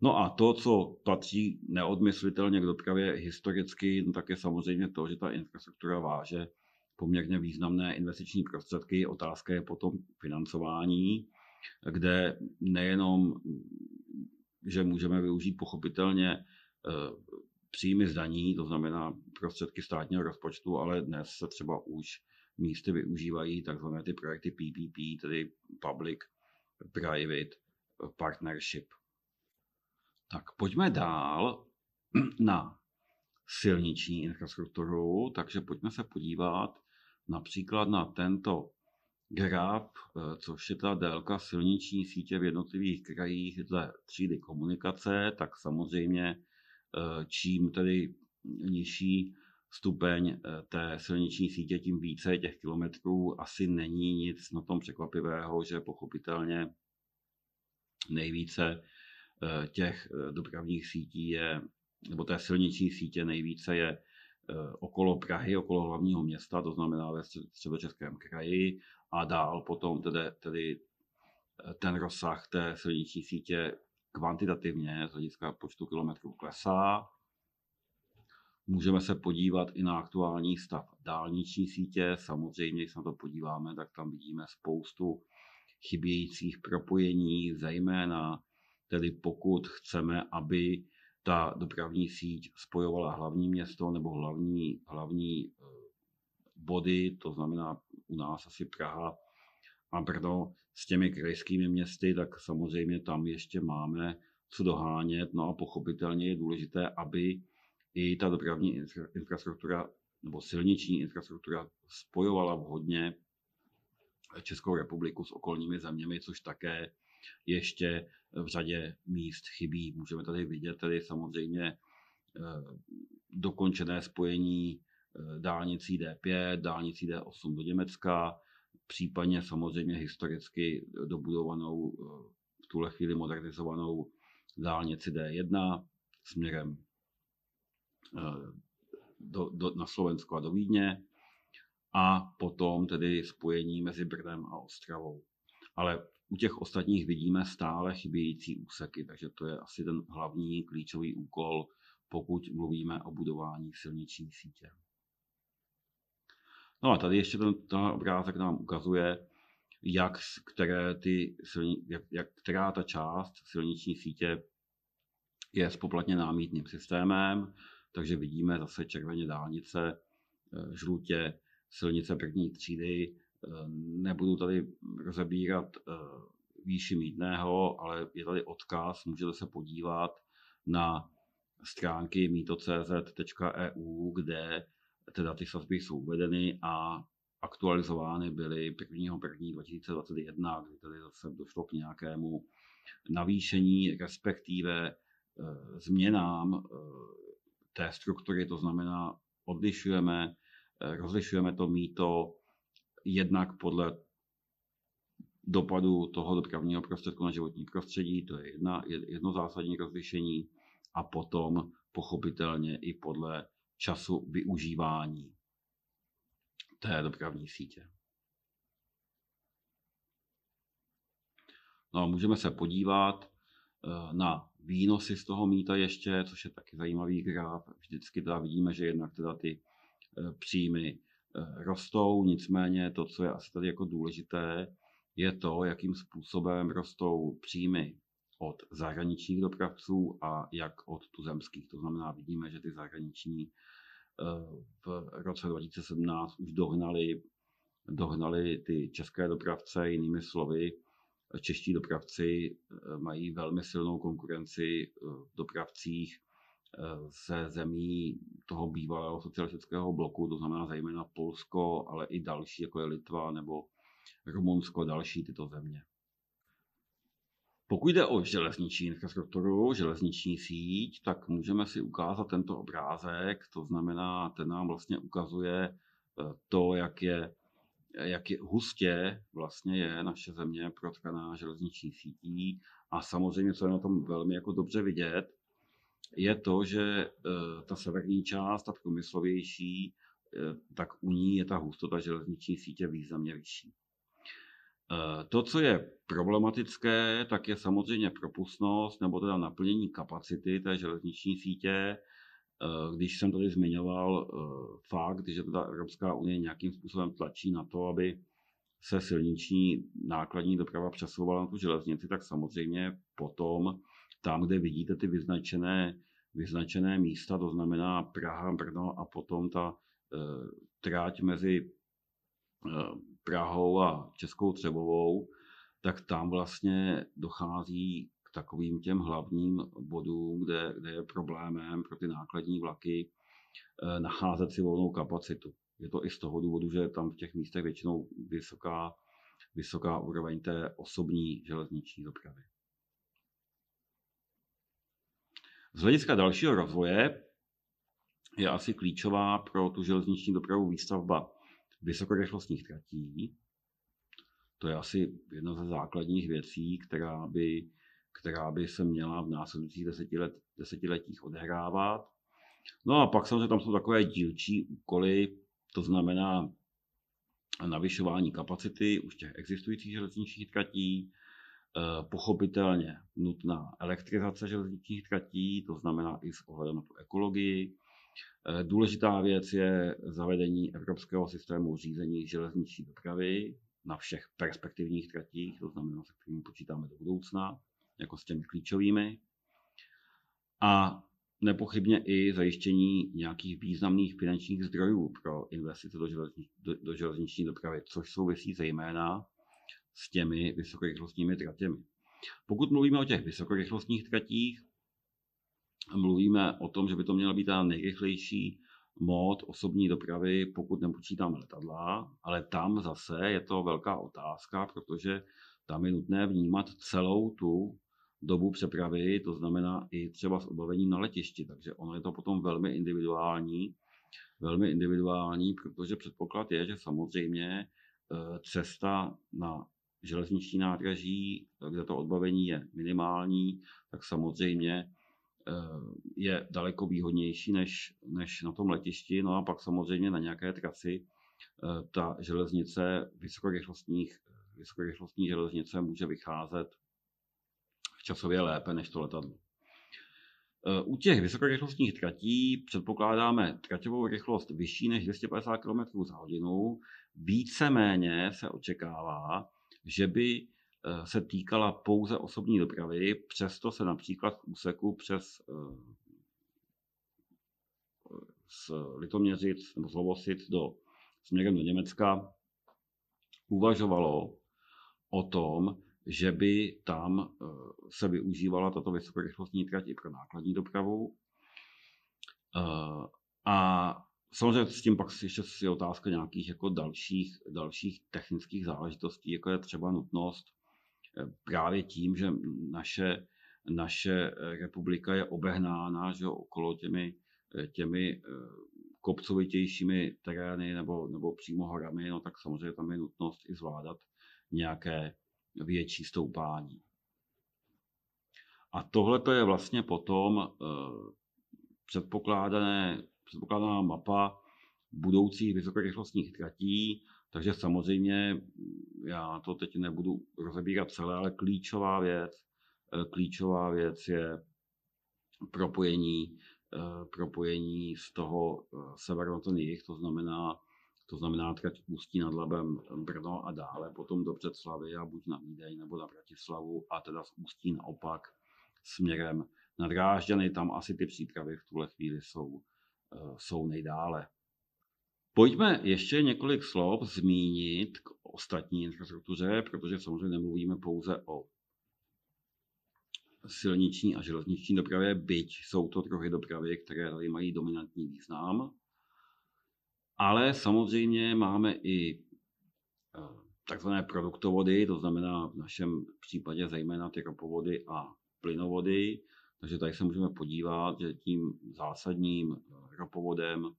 No a to, co patří neodmyslitelně k dopravě historicky, no tak je samozřejmě to, že ta infrastruktura váže poměrně významné investiční prostředky. Otázka je potom financování, kde nejenom, že můžeme využít pochopitelně eh, příjmy z daní, to znamená prostředky státního rozpočtu, ale dnes se třeba už místy využívají takzvané ty projekty PPP, tedy Public Private Partnership. Tak pojďme dál na silniční infrastrukturu, takže pojďme se podívat například na tento graf, což je ta délka silniční sítě v jednotlivých krajích dle třídy komunikace, tak samozřejmě čím tedy nižší stupeň eh, té silniční sítě, tím více těch kilometrů. Asi není nic na tom překvapivého, že pochopitelně nejvíce eh, těch eh, dopravních sítí je, nebo té silniční sítě nejvíce je okolo Prahy, okolo hlavního města, to znamená ve středočeském kraji a dál potom tedy, tedy ten rozsah té silniční sítě kvantitativně z hlediska počtu kilometrů klesá. Můžeme se podívat i na aktuální stav dálniční sítě. Samozřejmě, když se na to podíváme, tak tam vidíme spoustu chybějících propojení, zejména tedy pokud chceme, aby ta dopravní síť spojovala hlavní město nebo hlavní, hlavní eh, body, to znamená u nás asi Praha a Brno s těmi krajskými městy, tak samozřejmě tam ještě máme co dohánět. No a pochopitelně je důležité, aby i ta dopravní infrastruktura nebo silniční infrastruktura spojovala vhodně Českou republiku s okolními zeměmi, což také ještě v řadě míst chybí. Můžeme tady vidět tady samozřejmě eh, dokončené spojení eh, dálnicí D5, dálnicí D8 do Německa, případně samozřejmě historicky dobudovanou, eh, v tuhle chvíli modernizovanou dálnici D1 směrem eh, do, do, na Slovensko a do Vídně a potom tedy spojení mezi Brnem a Ostravou. Ale u těch ostatních vidíme stále chybějící úseky, takže to je asi ten hlavní klíčový úkol, pokud mluvíme o budování silniční sítě. No a tady ještě ten, ten obrázek nám ukazuje, jak, které ty silni, jak, jak, která ta část silniční sítě je spoplatněná mítným systémem, takže vidíme zase červeně dálnice, eh, žlutě silnice první třídy. Eh, nebudu tady rozebírat eh, výši mítného, ale je tady odkaz, můžete se podívat na stránky mito.cz.eu, kde teda ty sazby jsou uvedeny a aktualizovány byly 1.1.2021, kdy tady zase došlo k nějakému navýšení, respektive e, změnám e, té struktury, to znamená odlišujeme, e, rozlišujeme to mýto jednak podle dopadu toho dopravního prostředku na životní prostředí, to je jedna, jedno zásadní rozlišení, a potom pochopitelně i podle času využívání té dopravní sítě. No, můžeme se podívat eh, na výnosy z toho míta ještě, což je taky zajímavý graf. Vždycky teda vidíme, že jednak teda ty eh, příjmy eh, rostou, nicméně to, co je asi tady jako důležité, je to, jakým způsobem rostou příjmy od zahraničních dopravců a jak od tuzemských. To znamená, vidíme, že ty zahraniční eh, v roce 2017 už dohnali, dohnali ty české dopravce, jinými slovy, čeští dopravci eh, mají velmi silnou konkurenci eh, v dopravcích ze zemí toho bývalého socialistického bloku, to znamená zejména Polsko, ale i další, jako je Litva nebo Rumunsko, další tyto země. Pokud jde o železniční infrastrukturu, železniční síť, tak můžeme si ukázat tento obrázek. To znamená, ten nám vlastně ukazuje eh, to, jak je, jak je hustě vlastně je naše země protkaná železniční sítí. A samozřejmě, co je na tom velmi jako dobře vidět, je to, že eh, ta severní část, ta průmyslovější, eh, tak u ní je ta hustota železniční sítě významně vyšší. Eh, to, co je problematické, tak je samozřejmě propustnost nebo teda naplnění kapacity té železniční sítě. Eh, když jsem tady zmiňoval eh, fakt, že teda Evropská unie nějakým způsobem tlačí na to, aby se silniční nákladní doprava přesouvala na tu železnici, tak samozřejmě potom tam, kde vidíte ty vyznačené, vyznačené místa, to znamená Praha, Brno a potom ta e, tráť mezi Prahou a Českou Třebovou, tak tam vlastně dochází k takovým těm hlavním bodům, kde, kde je problémem pro ty nákladní vlaky eh, nacházet si volnou kapacitu. Je to i z toho důvodu, že tam v těch místech většinou vysoká, vysoká úroveň té osobní železniční dopravy. Z hlediska dalšího rozvoje je asi klíčová pro tu železniční dopravu výstavba vysokorychlostních tratí. To je asi jedna ze základních věcí, která by, která by se měla v následujících desetilet, desetiletích odehrávat. No a pak samozřejmě tam jsou takové dílčí úkoly, to znamená navyšování kapacity už těch existujících železničních tratí, eh, pochopitelně nutná elektrizace železničních tratí, to znamená i s ohledem na tu ekologii. Eh, důležitá věc je zavedení evropského systému řízení železniční dopravy na všech perspektivních tratích, to znamená, se kterými počítáme do budoucna, jako s těmi klíčovými. A nepochybně i zajištění nějakých významných finančních zdrojů pro investice do, železniční, do, do železniční dopravy, což souvisí zejména s těmi vysokorychlostními tratěmi. Pokud mluvíme o těch vysokorychlostních tratích, mluvíme o tom, že by to měla být ta nejrychlejší mód osobní dopravy, pokud nepočítáme letadla, ale tam zase je to velká otázka, protože tam je nutné vnímat celou tu dobu přepravy, to znamená i třeba s odbavením na letišti. Takže ono je to potom velmi individuální, velmi individuální, protože předpoklad je, že samozřejmě eh, cesta na železniční nádraží, kde to odbavení je minimální, tak samozřejmě je daleko výhodnější než, než na tom letišti. No a pak samozřejmě na nějaké trasy eh, ta železnice vysokorychlostních, vysokorychlostní železnice může vycházet časově lépe než to letadlo. E, u těch vysokorychlostních tratí předpokládáme traťovou rychlost vyšší než 250 km za hodinu. Víceméně se očekává, že by se týkala pouze osobní dopravy, přesto se například v úseku přes z Litoměřic nebo z Lovosic do, směrem do Německa uvažovalo o tom, že by tam eh, se využívala tato vysokorychlostní trať i pro nákladní dopravu. Eh, a samozřejmě s tím pak ještě je otázka nějakých jako dalších, dalších technických záležitostí, jako je třeba nutnost eh, právě tím, že naše, naše republika je obehnána že okolo těmi, těmi kopcovitějšími terény nebo, nebo přímo horami, no tak samozřejmě tam je nutnost i zvládat nějaké větší stoupání. A tohle to je vlastně potom eh, předpokládané, předpokládaná mapa budoucích vysokorychlostních tratí, takže samozřejmě já to teď nebudu rozebírat celé, ale klíčová věc, eh, klíčová věc je propojení, eh, propojení z toho severu na ten to znamená to znamená trať Ústí nad Labem, Brno a dále, potom do Břeclavy a buď na Vídeň nebo na Bratislavu a teda z Ústí naopak směrem na Drážďany. Tam asi ty přípravy v tuhle chvíli jsou, eh, jsou nejdále. Pojďme ještě několik slov zmínit k ostatní infrastruktuře, protože samozřejmě nemluvíme pouze o silniční a železniční dopravě, byť jsou to druhy dopravy, které tady mají dominantní význam. Ale samozřejmě máme i eh, takzvané produktovody, to znamená v našem případě zejména ty ropovody a plynovody. Takže tady se můžeme podívat, že tím zásadním eh, ropovodem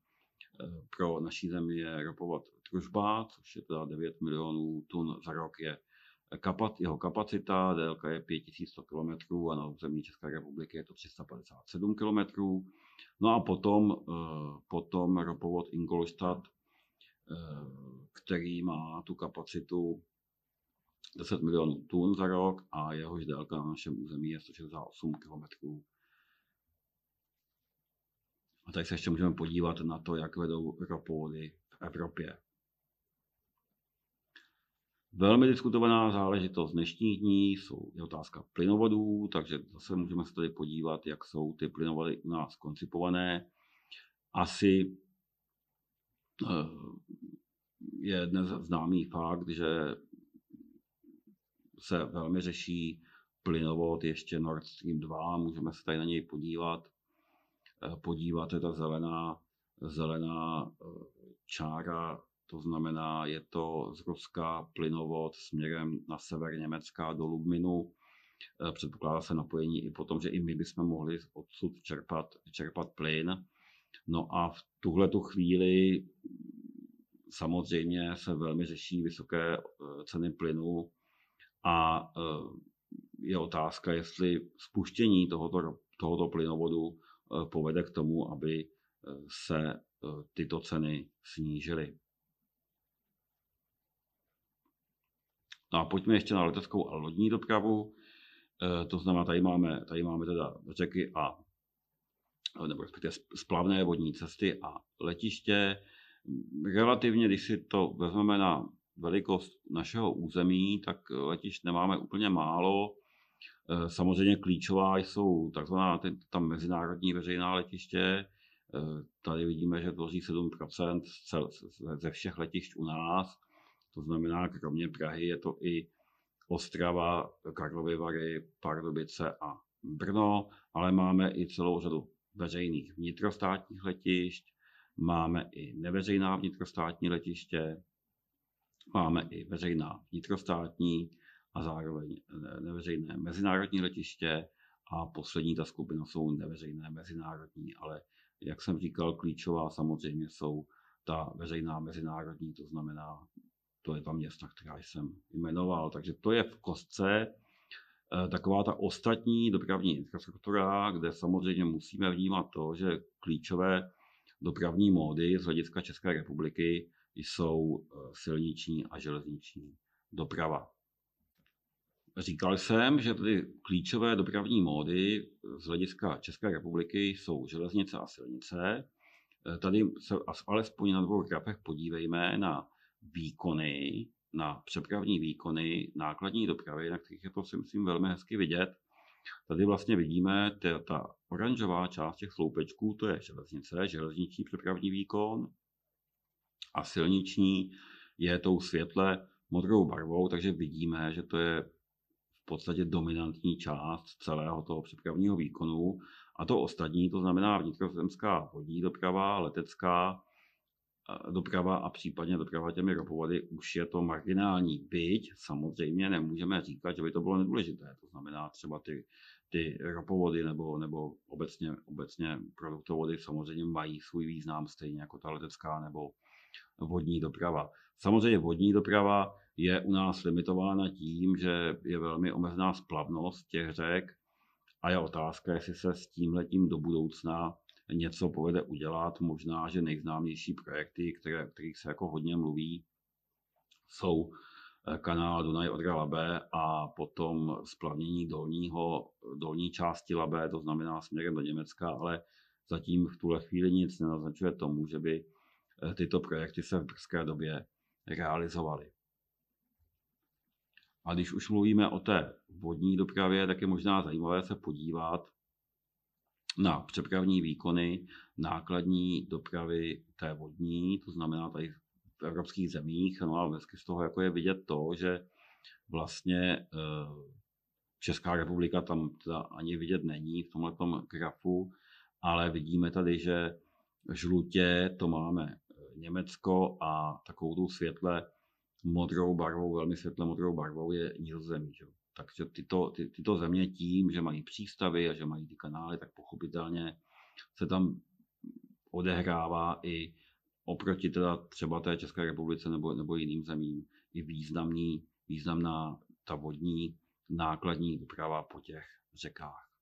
pro naší zemi je ropovod Družba, což je teda 9 milionů tun za rok je kapat, jeho kapacita, délka je 5100 km a na území České republiky je to 357 km. No a potom, eh, potom ropovod Ingolstadt, eh, který má tu kapacitu 10 milionů tun za rok a jehož délka na našem území je 168 km. A tady se ještě můžeme podívat na to, jak vedou ropovody v Evropě. Velmi diskutovaná záležitost dnešních dní jsou, je otázka plynovodů, takže zase můžeme se tady podívat, jak jsou ty plynovody u nás koncipované. Asi eh, je dnes známý fakt, že se velmi řeší plynovod ještě Nord Stream 2, můžeme se tady na něj podívat. Eh, podívat je ta zelená, zelená eh, čára to znamená, je to z Ruska plynovod směrem na sever Německa do Lubminu. Eh, předpokládá se napojení i potom, že i my bychom mohli odsud čerpat, čerpat plyn. No a v tuhle tu chvíli samozřejmě se velmi řeší vysoké ceny plynu a je otázka, jestli spuštění tohoto, tohoto plynovodu povede k tomu, aby se tyto ceny snížily. No a pojďme ještě na leteckou a lodní dopravu. To znamená, tady máme, tady máme teda řeky a nebo respektive splavné vodní cesty a letiště. Relativně, když si to vezmeme na velikost našeho území, tak letišť nemáme úplně málo. E, samozřejmě klíčová jsou takzvaná tam mezinárodní veřejná letiště. E, tady vidíme, že tvoří 7% ze všech letišť u nás. To znamená, kromě Prahy je to i Ostrava, Karlovy Vary, Pardubice a Brno, ale máme i celou řadu veřejných vnitrostátních letišť, máme i neveřejná vnitrostátní letiště, máme i veřejná vnitrostátní a zároveň neveřejné mezinárodní letiště a poslední ta skupina jsou neveřejné mezinárodní, ale jak jsem říkal, klíčová samozřejmě jsou ta veřejná mezinárodní, to znamená to je ta města, která jsem jmenoval. Takže to je v kostce eh, taková ta ostatní dopravní infrastruktura, kde samozřejmě musíme vnímat to, že klíčové dopravní módy z hlediska České republiky jsou eh, silniční a železniční doprava. Říkal jsem, že tedy klíčové dopravní módy z hlediska České republiky jsou železnice a silnice. Eh, tady se alespoň na dvou grafech podívejme na výkony, na přepravní výkony nákladní dopravy, na kterých je to si myslím velmi hezky vidět. Tady vlastně vidíme ta, ta oranžová část těch sloupečků, to je železnice, železniční přepravní výkon a silniční je tou světle modrou barvou, takže vidíme, že to je podstatě dominantní část celého toho přepravního výkonu. A to ostatní, to znamená vnitrozemská vodní doprava, letecká, doprava a případně doprava těmi ropovody už je to marginální. Byť samozřejmě nemůžeme říkat, že by to bylo nedůležité. To znamená třeba ty, ty ropovody nebo, nebo obecně, obecně produktovody samozřejmě mají svůj význam stejně jako ta letecká nebo vodní doprava. Samozřejmě vodní doprava je u nás limitována tím, že je velmi omezená splavnost těch řek a je otázka, jestli se s tím letím do budoucna něco povede udělat. Možná, že nejznámější projekty, které, kterých se jako hodně mluví, jsou eh, kanál Dunaj Odra Labe a potom splavnění dolního, dolní části Labe, to znamená směrem do Německa, ale zatím v tuhle chvíli nic nenaznačuje tomu, že by eh, tyto projekty se v brzké době realizovaly. A když už mluvíme o té vodní dopravě, tak je možná zajímavé se podívat na přepravní výkony nákladní dopravy té vodní, to znamená tady v evropských zemích. No a dneska z toho jako je vidět to, že vlastně eh, Česká republika tam teda ani vidět není v tomhle grafu, ale vidíme tady, že žlutě to máme eh, Německo a takovou tu světle modrou barvou, velmi světle modrou barvou je Nizozemí. Že? Takže tyto, ty, tyto země tím, že mají přístavy a že mají ty kanály, tak pochopitelně se tam odehrává i oproti teda třeba té České republice nebo, nebo jiným zemím i významný, významná ta vodní nákladní doprava po těch řekách.